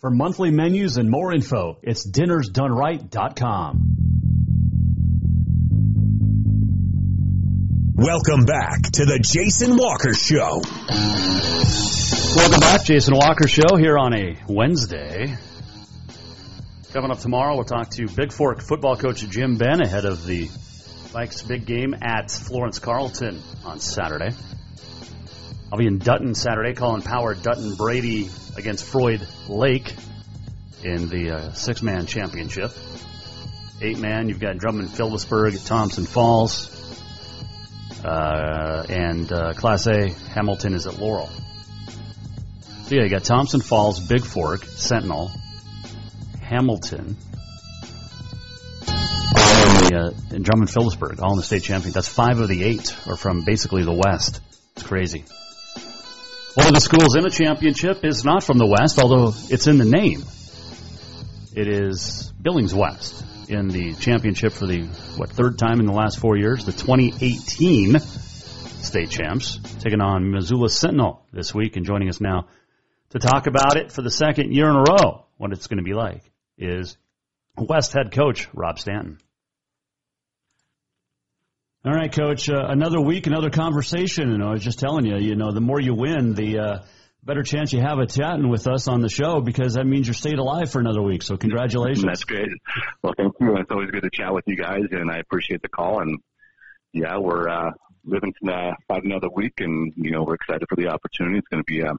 For monthly menus and more info, it's dinnersdoneright.com. Welcome back to the Jason Walker Show. Welcome back, Jason Walker Show here on a Wednesday. Coming up tomorrow, we'll talk to Bigfork football coach Jim Benn ahead of the Vikes big game at Florence Carlton on Saturday. I'll be in Dutton Saturday calling Power Dutton Brady against Froid Lake in the uh, six man championship. Eight man, you've got Drummond Phillipsburg, Thompson Falls, uh, and uh, Class A, Hamilton is at Laurel. So yeah, you got Thompson Falls, Bigfork, Sentinel, Hamilton, and, the, uh, Drummond Phillipsburg, all in the state champion. That's five of the eight are from basically the West. It's crazy. One of the schools in the championship is not from the West, although it's in the name. It is Billings West in the championship for the what third time in the last four years, the 2018 state champs, taking on Missoula Sentinel this week, and joining us now to talk about it for the second year in a row, what it's going to be like, is West head coach Rob Stanton. All right, Coach. Uh, another week, another conversation. And I was just telling you, you know, the more you win, the uh, better chance you have of chatting with us on the show because that means you're stayed alive for another week. So congratulations. That's great. Well, thank you. It's always good to chat with you guys, and I appreciate the call. And yeah, we're uh, living to uh, another week, and you know we're excited for the opportunity. It's going to be uh,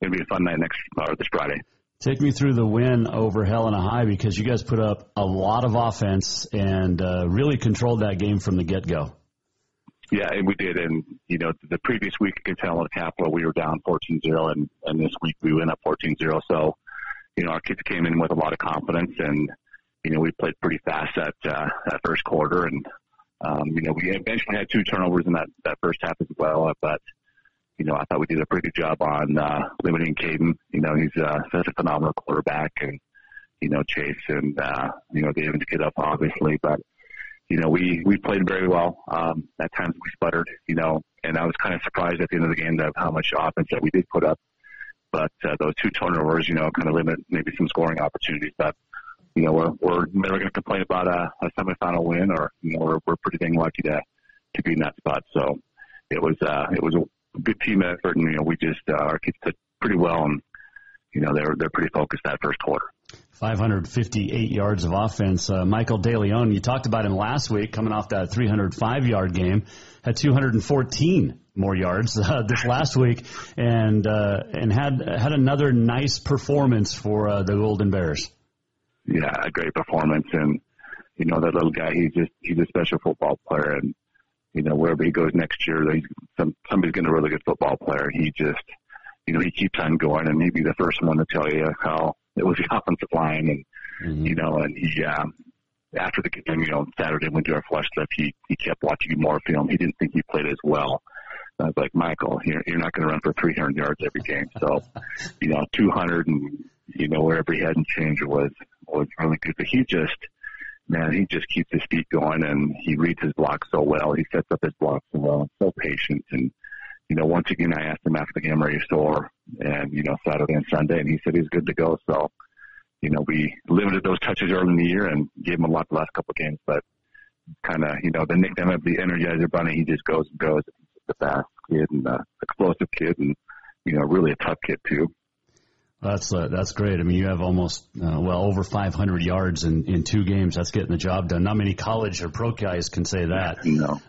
going to be a fun night next or this Friday. Take me through the win over Helena High because you guys put up a lot of offense and uh, really controlled that game from the get go. Yeah, and we did. And, you know, the previous week against Helena Capital, we were down 14-0, and, and this week we went up 14-0. So, you know, our kids came in with a lot of confidence, and, you know, we played pretty fast that, uh, that first quarter. And, um, you know, we eventually had two turnovers in that, that first half as well. But, you know, I thought we did a pretty good job on uh, limiting Caden. You know, he's uh, such a phenomenal quarterback, and, you know, Chase and, uh, you know, David to get up, obviously. But, you know, we, we played very well. Um, at times we sputtered, you know, and I was kind of surprised at the end of the game of how much offense that we did put up. but uh, those two turnovers, you know, kind of limit maybe some scoring opportunities. But you know, we're we're never going to complain about a, a semifinal win, or you know, we're we're pretty dang lucky to to be in that spot. So it was uh, it was a good team effort, and you know, we just uh, our kids did pretty well, and you know, they're they're pretty focused that first quarter. 558 yards of offense. Uh, Michael DeLeon, you talked about him last week, coming off that 305 yard game, had 214 more yards <laughs> uh, this last week, and uh, and had had another nice performance for uh, the Golden Bears. Yeah, a great performance, and you know that little guy. He's just he's a special football player, and you know wherever he goes next year, he's some somebody's getting a really good football player. He just you know he keeps on going, and he'd be the first one to tell you how it was the offensive line, and mm-hmm. you know, and he um, after the game, you know, Saturday went to our flush stuff. He he kept watching more film. He didn't think he played as well. I was like, Michael, you're, you're not going to run for 300 yards every game. So, <laughs> you know, 200 and, you know, wherever he had and change was, was really good. But he just, man, he just keeps his feet going and he reads his block so well. He sets up his block so well. So patient. And, you know, once again, I asked him after the game, are you sore? And, you know, Saturday and Sunday, and he said he's good to go. So, you know, we limited those touches early in the year and gave him a lot the last couple of games, but kind of, you know, the nickname of the Energizer Bunny, he just goes and goes. The fast kid and uh, explosive kid and, you know, really a tough kid too. That's uh, that's great. I mean, you have almost uh, well over 500 yards in in two games. That's getting the job done. Not many college or pro guys can say that. No,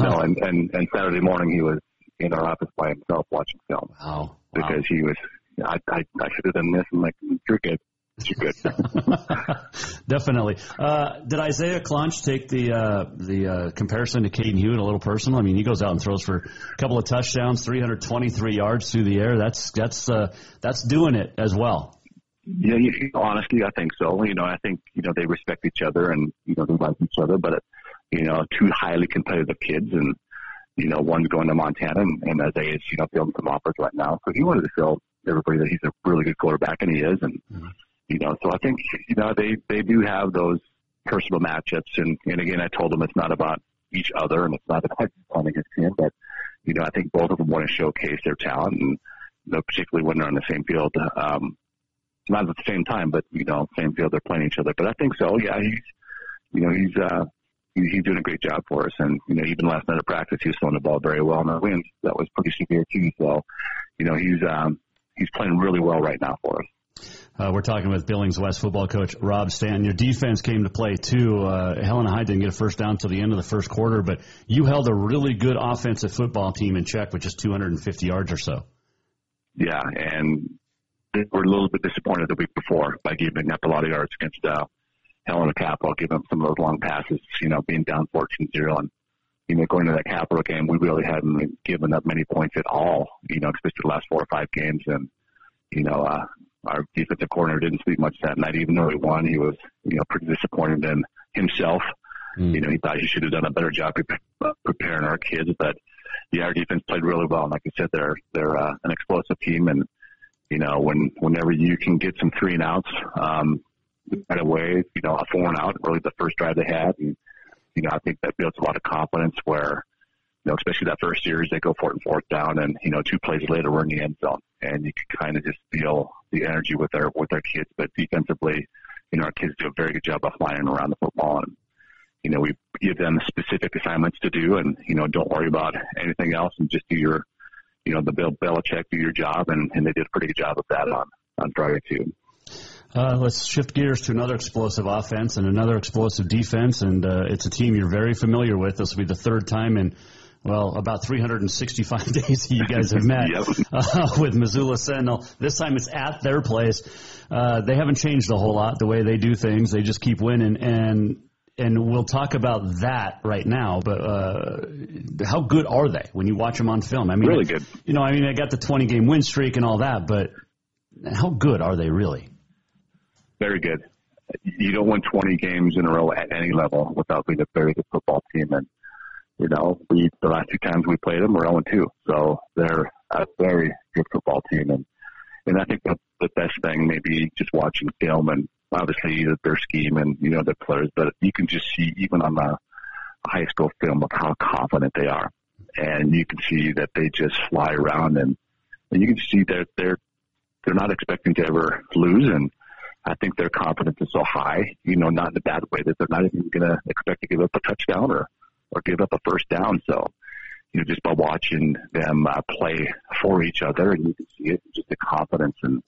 no. And, and and Saturday morning he was in our office by himself watching film. Wow. Because wow. he was, I I, I should have done this. I'm like, you're good. You're good. <laughs> Definitely. Uh, did Isaiah Clonch take the uh, the uh, comparison to Caden Hewitt a little personal? I mean, he goes out and throws for a couple of touchdowns, 323 yards through the air. That's that's uh, that's doing it as well. Yeah, you, honestly, I think so. You know, I think you know they respect each other and you know they like each other, but you know, two highly competitive kids, and you know, one's going to Montana, and, and Isaiah's you know fielding some offers right now. So he wanted to show everybody that he's a really good quarterback, and he is, and. Mm-hmm you know, so I think, you know, they, they do have those personal matchups. And, and again, I told them it's not about each other and it's not about playing against him, but, you know, I think both of them want to showcase their talent and, you know, particularly when they're on the same field. Um, not at the same time, but, you know, same field, they're playing each other. But I think so. Yeah, he's, you know, he's, uh, he's doing a great job for us. And, you know, even last night at practice, he was throwing the ball very well in our wins. That was pretty severe too. So, you know, he's, um, he's playing really well right now for us. Uh, we're talking with Billings West football coach Rob Stanton. Your defense came to play too. Uh, Helena High didn't get a first down until the end of the first quarter, but you held a really good offensive football team in check with just 250 yards or so. Yeah, and we're a little bit disappointed the week before by giving up a lot of yards against uh, Helena Capital, giving up some of those long passes, you know, being down 14-0. And, you know, going to that Capital game, we really hadn't given up many points at all, you know, especially the last four or five games. And, you know, uh, our defensive coordinator didn't sleep much that night, even though he won. He was, you know, pretty disappointed in himself. Mm. You know, he thought he should have done a better job pre- preparing our kids, but yeah, our defense played really well. And like I said, they're they're uh, an explosive team, and you know, when whenever you can get some three and outs um, right away, you know, a four and out, really the first drive they had, and you know, I think that builds a lot of confidence where you know, especially that first series, they go for and fourth down, and you know, two plays later, we're in the end zone, and you can kind of just feel the energy with our with our kids. But defensively, you know, our kids do a very good job of flying around the football, and you know, we give them specific assignments to do, and you know, don't worry about anything else, and just do your, you know, the Bill Belichick do your job, and and they did a pretty good job of that on on Friday too. Uh, let's shift gears to another explosive offense and another explosive defense, and uh, it's a team you're very familiar with. This will be the third time in well, about 365 <laughs> days you guys have met yep. uh, <laughs> with Missoula Sentinel. This time it's at their place. Uh, they haven't changed a whole lot the way they do things. They just keep winning, and and we'll talk about that right now. But uh, how good are they when you watch them on film? I mean, really good. You know, I mean, I got the 20 game win streak and all that, but how good are they really? Very good. You don't win 20 games in a row at any level without being a very good football team, and you know, we the last two times we played them, we're 0 2. So they're a very good football team, and and I think the, the best thing maybe just watching film and obviously their scheme and you know their players, but you can just see even on the high school film of how confident they are, and you can see that they just fly around and and you can see that they're they're not expecting to ever lose, and I think their confidence is so high, you know, not in a bad way that they're not even going to expect to give up a touchdown or or give up a first down. So, you know, just by watching them uh, play for each other, and you can see it, just the confidence, and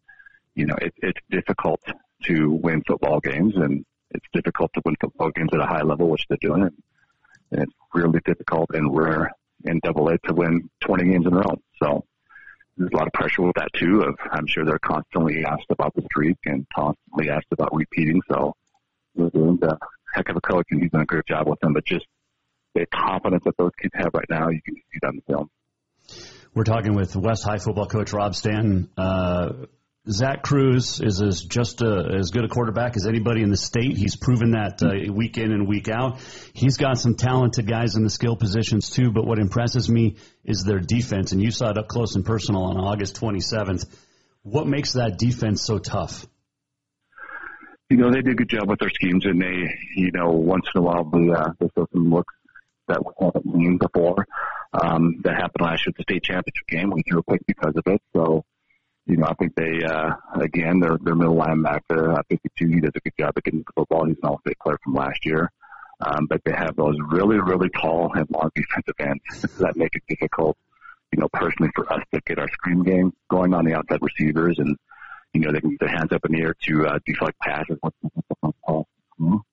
you know, it, it's difficult to win football games, and it's difficult to win football games at a high level, which they're doing, and it's really difficult and rare in Double A to win 20 games in a row. So there's a lot of pressure with that too. Of I'm sure they're constantly asked about the streak and constantly asked about repeating. So doing a heck of a coach, and he's done a great job with them. But just the confidence that those kids have right now, you can see it on the film. We're talking with West High football coach Rob Stanton. Uh, Zach Cruz is as just a, as good a quarterback as anybody in the state. He's proven that uh, week in and week out. He's got some talented guys in the skill positions too. But what impresses me is their defense, and you saw it up close and personal on August 27th. What makes that defense so tough? You know, they did a good job with their schemes, and they, you know, once in a while they uh, they show some looks that we haven't seen before. Um, that happened last year at the state championship game. We threw a pick because of it. So you know, I think they, uh, again, their, their middle linebacker, uh, 52, he does a good job of getting the football. He's an all-state player from last year. Um, but they have those really, really tall and long defensive ends <laughs> that make it difficult, you know, personally for us to get our screen game going on the outside receivers and, you know, they can get their hands up in the air to, uh, deflect passes. <laughs>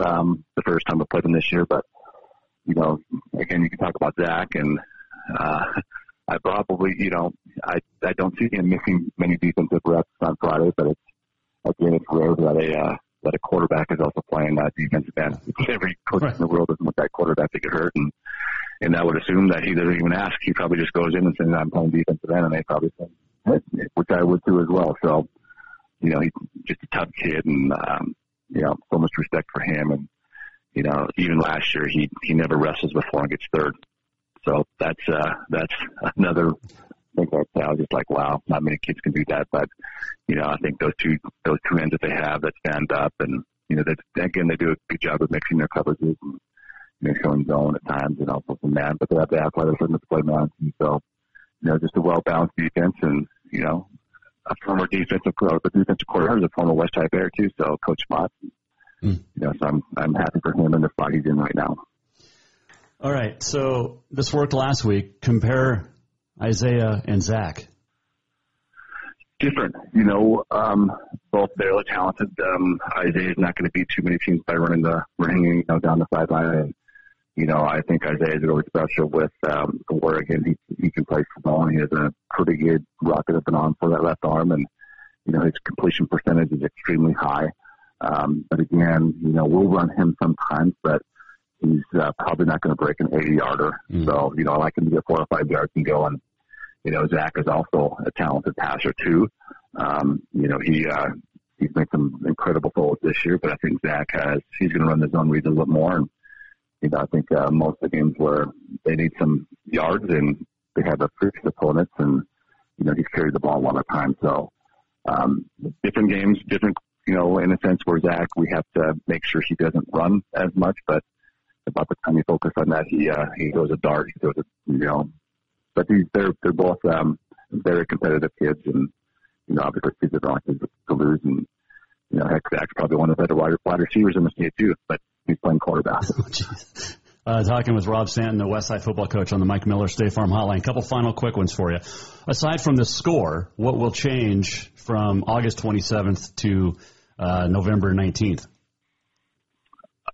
Um, the first time we played them this year, but, you know, again, you can talk about Zach and, uh, I probably, you know, I I don't see him missing many defensive reps on Friday, but it's again it's rare that a uh, that a quarterback is also playing that defensive end. <laughs> Every coach right. in the world doesn't want that quarterback to get hurt, and and I would assume that he doesn't even ask. He probably just goes in and says, "I'm playing defensive end," and they probably say, which I would too as well. So, you know, he's just a tough kid, and um, you know, so much respect for him. And you know, even last year, he he never wrestles before and gets third. So that's uh, that's another thing that I was just like, wow, not many kids can do that. But you know, I think those two those two ends that they have that stand up and you know, that again they do a good job of mixing their coverages and you know, showing zone at times and also some man, but they have the athleticism to play man. And so, you know, just a well balanced defense and you know, a former defensive the defensive coordinator is a former West High Bear too. So Coach Mott, mm. you know, so I'm I'm happy for him and the spot he's in right now. All right. So this worked last week. Compare Isaiah and Zach. Different, you know. Um, both fairly talented. Um, Isaiah's not going to beat too many teams by running the running, you know, down the sideline. And you know, I think Isaiah's really special with um, Oregon. He he can play football. He has a pretty good rocket up and on for that left arm, and you know his completion percentage is extremely high. Um, but again, you know, we'll run him sometimes, but he's uh, probably not going to break an 80 yarder. Mm. So, you know, I like him to get four or five yards and go. And, you know, Zach is also a talented passer too. Um, you know, he, uh, he's made some incredible throws this year, but I think Zach has, he's going to run the zone reads a little more. And, you know, I think, uh, most of the games where they need some yards and they have a previous opponents and, you know, he's carried the ball a lot of times. So, um, different games, different, you know, in a sense where Zach, we have to make sure he doesn't run as much, but about the time you focus on that, he uh, he goes a dart. He goes a you know, but these they're they're both um, very competitive kids, and you know obviously kids don't like to lose, and you know heck, Zach's probably one of the better wide, wide receivers in the state too, but he's playing quarterback. <laughs> Uh, talking with Rob Stanton, the Westside football coach on the Mike Miller State Farm Hotline. A couple final quick ones for you. Aside from the score, what will change from August 27th to uh, November 19th?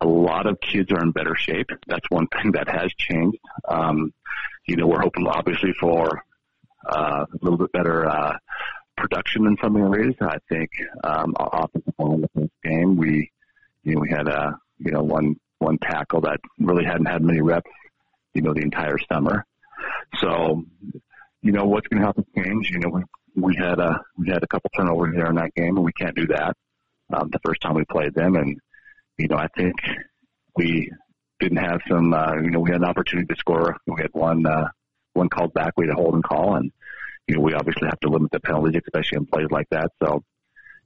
A lot of kids are in better shape. That's one thing that has changed. Um, you know, we're hoping obviously for uh, a little bit better uh, production in some areas. I think um, offensive line in the first game, we you know we had a you know one one tackle that really hadn't had many reps, you know, the entire summer. So, you know, what's going to happen change? You know, we we had a we had a couple turnovers there in that game, and we can't do that. Um, the first time we played them, and you know, I think we didn't have some, uh, you know, we had an opportunity to score. We had one, uh, one called back. We had a holding call and, you know, we obviously have to limit the penalties, especially in plays like that. So,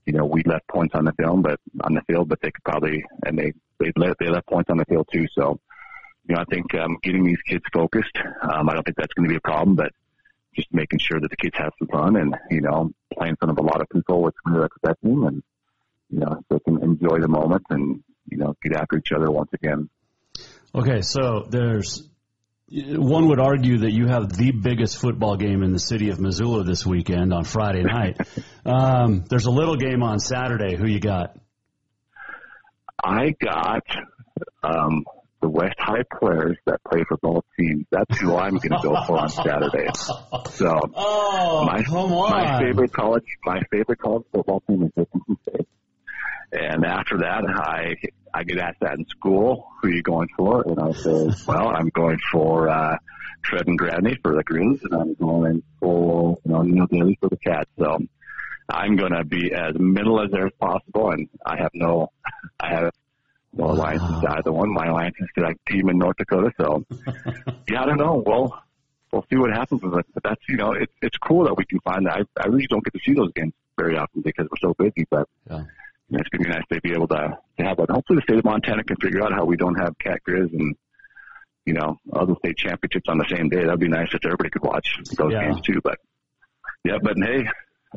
you know, we left points on the film, but on the field, but they could probably, and they, they let, they left points on the field too. So, you know, I think, um, getting these kids focused, um, I don't think that's going to be a problem, but just making sure that the kids have some fun and you know play in front of a lot of people, which we're expecting, and you know they can enjoy the moment and you know get after each other once again. Okay, so there's one would argue that you have the biggest football game in the city of Missoula this weekend on Friday night. <laughs> um, there's a little game on Saturday. Who you got? I got um, the West High players that play for both teams. That's who I'm going to go for on Saturday. <laughs> So oh, my my favorite college my favorite college football team is Dickinson State. And after that, I I get asked that in school, who are you going for? And I say, well, I'm going for uh, Trevin Gradney for the Grizz, and I'm going for you know Neil Daly for the Cats. So I'm going to be as middle as there as possible, and I have no I have no wow. alliances to either one. My alliance is to that team in North Dakota. So <laughs> yeah, I don't know. Well, we'll see what happens with it. But that's you know, it's it's cool that we can find that. I, I really don't get to see those games very often because we're so busy, but. Yeah it's going to be nice to be able to, to have that. Hopefully, the state of Montana can figure out how we don't have Cat Grizz and you know other state championships on the same day. That'd be nice if everybody could watch those yeah. games too. But yeah, but hey,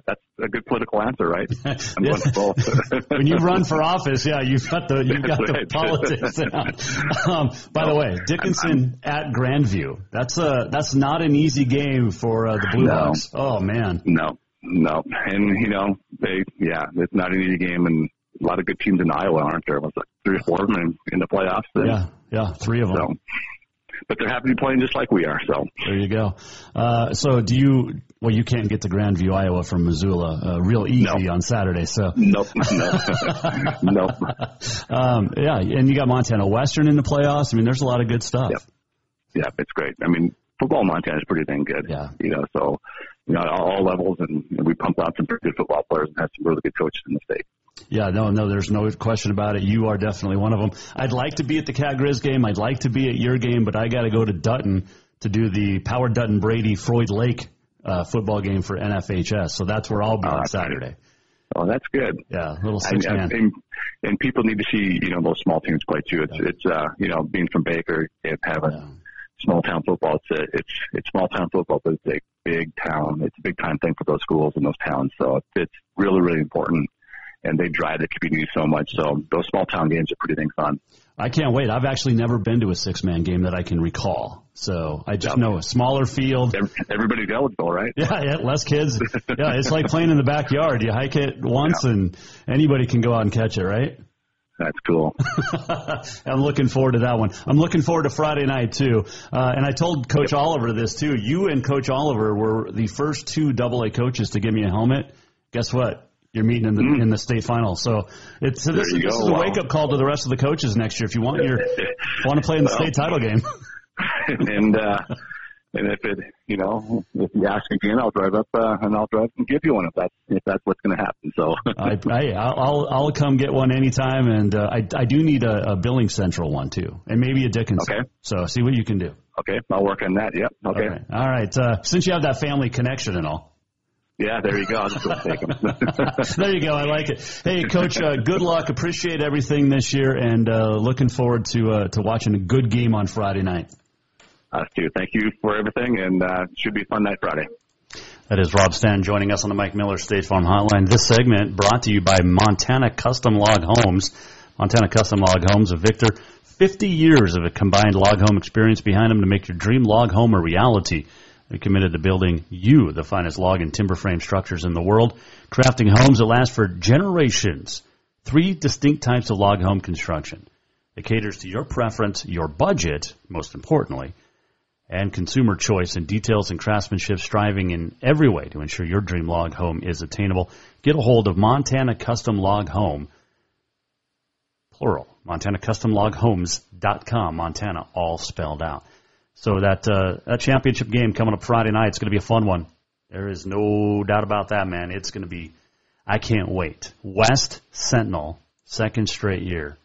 that's a good political answer, right? <laughs> I'm going to both. <laughs> when you run for office, yeah, you've got the you've got the politics. <laughs> Um, by the way, Dickinson at Grandview. That's a that's not an easy game for uh, the Blue no. Hawks. Oh man. No, no, and you know they, yeah, it's not an easy game, and a lot of good teams in Iowa, aren't there? Was like three or four of them in, in the playoffs. Then. Yeah, yeah, three of them. So, but they're happy to be playing just like we are. So there you go. Uh, so do you? Well, you can't get to Grandview, Iowa from Missoula, uh, real easy no. on Saturday. So nope, no, <laughs> nope. Um, yeah, and you got Montana Western in the playoffs. I mean, there's a lot of good stuff. Yep. Yeah, it's great. I mean, football in Montana is pretty dang good. Yeah. You know, so you know, at all levels, and, we pump out some pretty good football players and have some really good coaches in the state. Yeah, no, no, there's no question about it. You are definitely one of them. I'd like to be at the Cat Grizz game. I'd like to be at your game, but I got to go to Dutton to do the Power Dutton Brady Froid Lake uh, football game for NFHS. So that's where I'll be oh, on Saturday. Oh, that's good. Yeah, little six and, man. And, and people need to see, you know, those small teams play too. It's, yeah. it's, uh, you know, being from Baker, having yeah. Small town football. It's a, it's, it's small town football, but it's a big town. It's a big time thing for those schools and those towns. So it's really, really important and they drive the community so much. So those small town games are pretty dang fun. I can't wait. I've actually never been to a six man game that I can recall. So I just yep. know a smaller field. Everybody's eligible, right? Yeah, yeah, less kids. <laughs> yeah, it's like playing in the backyard. You hike it once yeah. and anybody can go out and catch it, right? That's cool. <laughs> I'm looking forward to that one. I'm looking forward to Friday night too. Uh, and I told Coach yep. Oliver this too. You and Coach Oliver were the first two Double A coaches to give me a helmet. Guess what? You're meeting in the mm. in the state final, so it's so this, this is a wake up call to the rest of the coaches next year. If you want your <laughs> want to play in the well, state title game, <laughs> and uh, and if it you know if you ask again, I'll drive up uh, and I'll drive and give you one if that's if that's what's going to happen. So <laughs> I, I I'll I'll come get one anytime, and uh, I I do need a, a Billings Central one too, and maybe a Dickinson. Okay. So see what you can do. Okay, I'll work on that. Yep. Okay. okay. All right. Uh, since you have that family connection and all. Yeah, there you go. I'll just go take them. <laughs> there you go. I like it. Hey, Coach, uh, good luck. Appreciate everything this year, and uh, looking forward to uh, to watching a good game on Friday night. Us too. Thank you for everything, and uh, should be a fun night Friday. That is Rob Stan joining us on the Mike Miller State Farm Hotline. This segment brought to you by Montana Custom Log Homes. Montana Custom Log Homes of Victor. 50 years of a combined log home experience behind them to make your dream log home a reality. They're committed to building you the finest log and timber frame structures in the world, crafting homes that last for generations. Three distinct types of log home construction. It caters to your preference, your budget, most importantly, and consumer choice and details and craftsmanship striving in every way to ensure your dream log home is attainable. Get a hold of Montana Custom Log Home, plural, MontanaCustomLogHomes.com, Montana all spelled out. So that uh, that championship game coming up Friday night, it's going to be a fun one. There is no doubt about that, man. It's going to be. I can't wait. West Sentinel, second straight year,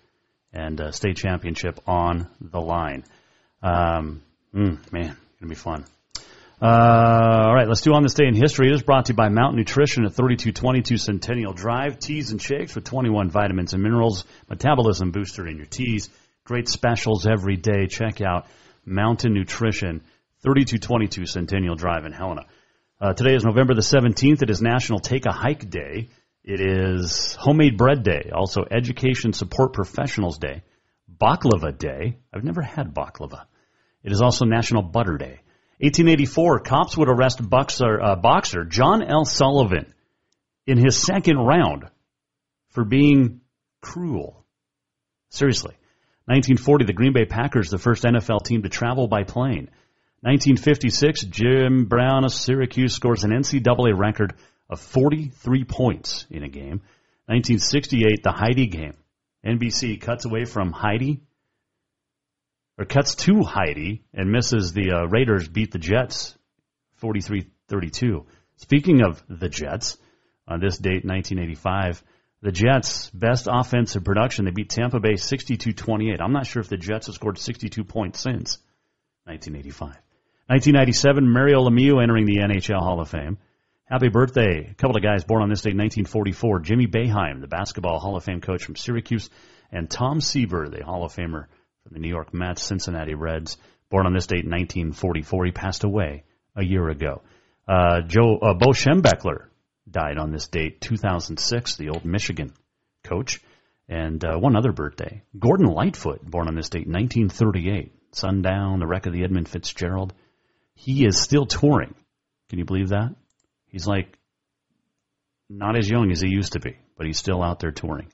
and uh, state championship on the line. Um, mm, man, to be fun. Uh, all right, let's do on this day in history. It is brought to you by Mountain Nutrition at 3222 Centennial Drive. Teas and shakes with 21 vitamins and minerals, metabolism booster in your teas. Great specials every day. Check out Mountain Nutrition, 3222 Centennial Drive in Helena. Uh, today is November the 17th. It is National Take a Hike Day. It is Homemade Bread Day, also Education Support Professionals Day, Baklava Day. I've never had baklava. It is also National Butter Day. 1884, cops would arrest boxer, uh, boxer John L. Sullivan in his second round for being cruel. Seriously. 1940, the Green Bay Packers, the first NFL team to travel by plane. 1956, Jim Brown of Syracuse scores an NCAA record of 43 points in a game. 1968, the Heidi game. NBC cuts away from Heidi, or cuts to Heidi, and misses the uh, Raiders beat the Jets 43-32. Speaking of the Jets, on this date, 1985, the Jets' best offensive production, they beat Tampa Bay 62-28. I'm not sure if the Jets have scored 62 points since 1985. 1997, Mario Lemieux entering the NHL Hall of Fame. Happy birthday. A couple of guys born on this date, 1944. Jimmy Boeheim, the basketball Hall of Fame coach from Syracuse, and Tom Seaver, the Hall of Famer the New York Mets, Cincinnati Reds, born on this date, 1944. He passed away a year ago. Uh, Joe, uh, Bo Schembechler died on this date, 2006, the old Michigan coach. And uh, one other birthday. Gordon Lightfoot, born on this date, 1938. Sundown, the wreck of the Edmund Fitzgerald. He is still touring. Can you believe that? He's like not as young as he used to be, but he's still out there touring.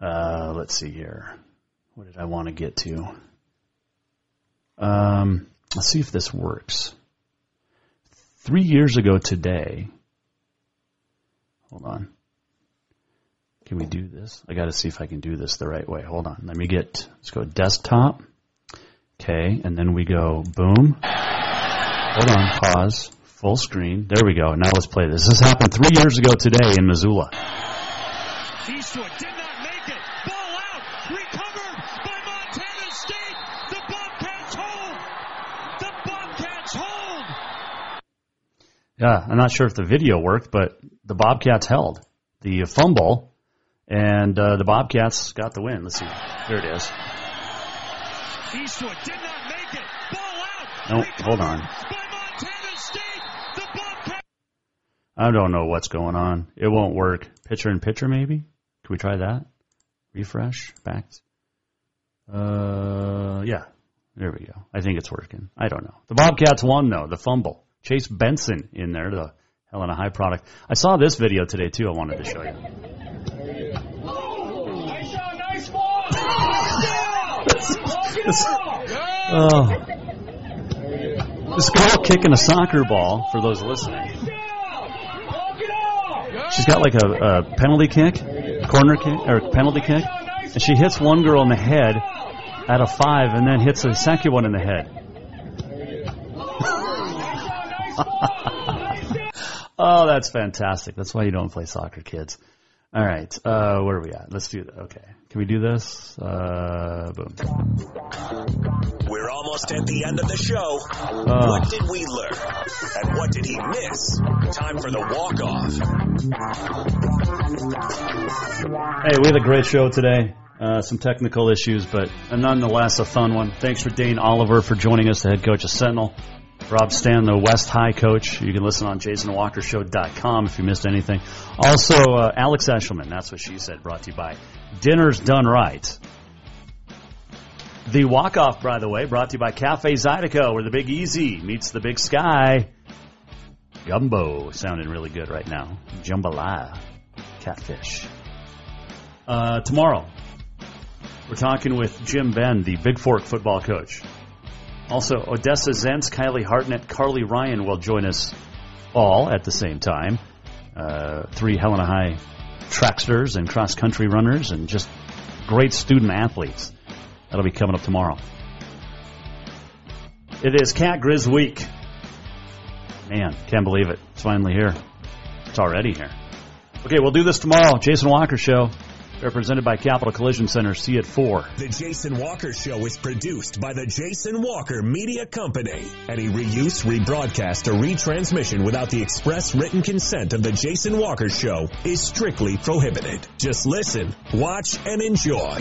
Uh, let's see here. What did I want to get to? Um, let's see if this works. Three years ago today, hold on. Can we do this? I got to see if I can do this the right way. Hold on. Let me get, let's go desktop. Okay. And then we go boom. Hold on. Pause. Full screen. There we go. Now let's play this. This happened three years ago today in Missoula. Eastwood did not make it. Ball out. Recovered by Montana State. The Bobcats hold. The Bobcats hold. Yeah, I'm not sure if the video worked, but the Bobcats held the fumble, and uh, the Bobcats got the win. Let's see. There it is. Eastwood did not make it. Ball out. No, hold on. By Montana State. The Bobcats. I don't know what's going on. It won't work. Pitcher in pitcher, maybe? Can we try that? Refresh? Back? Uh, yeah. There we go. I think it's working. I don't know. The Bobcats won, though. The fumble. Chase Benson in there, the Helena High product. I saw this video today, too. I wanted to show you. This, oh. This girl kicking a soccer ball, for those listening. She's got like a, a penalty kick, corner kick, or penalty kick, and she hits one girl in the head out of five and then hits a second one in the head. <laughs> oh, that's fantastic. That's why you don't play soccer, kids. All right, uh, where are we at? Let's do that. Okay, can we do this? Uh, boom. We're almost at the end of the show. Uh. What did we learn? And what did he miss? Time for the walk off. Hey, we had a great show today. Uh, some technical issues, but nonetheless a fun one. Thanks for Dane Oliver for joining us, the head coach of Sentinel. Rob Stan, the West High coach. You can listen on JasonWalkerShow.com if you missed anything. Also, uh, Alex Eshelman, that's what she said, brought to you by Dinner's Done Right. The walk off, by the way, brought to you by Cafe Zydeco, where the Big Easy meets the Big Sky. Gumbo sounding really good right now. Jambalaya, catfish. Uh, tomorrow, we're talking with Jim Benn, the Bigfork football coach. Also, Odessa Zentz, Kylie Hartnett, Carly Ryan will join us all at the same time. Uh, three Helena High tracksters and cross country runners and just great student athletes. That'll be coming up tomorrow. It is Cat Grizz Week. Man, can't believe it. It's finally here. It's already here. Okay, we'll do this tomorrow. Jason Walker Show, represented by Capital Collision Center. See at 4. The Jason Walker Show is produced by the Jason Walker Media Company. Any reuse, rebroadcast, or retransmission without the express written consent of the Jason Walker Show is strictly prohibited. Just listen, watch, and enjoy.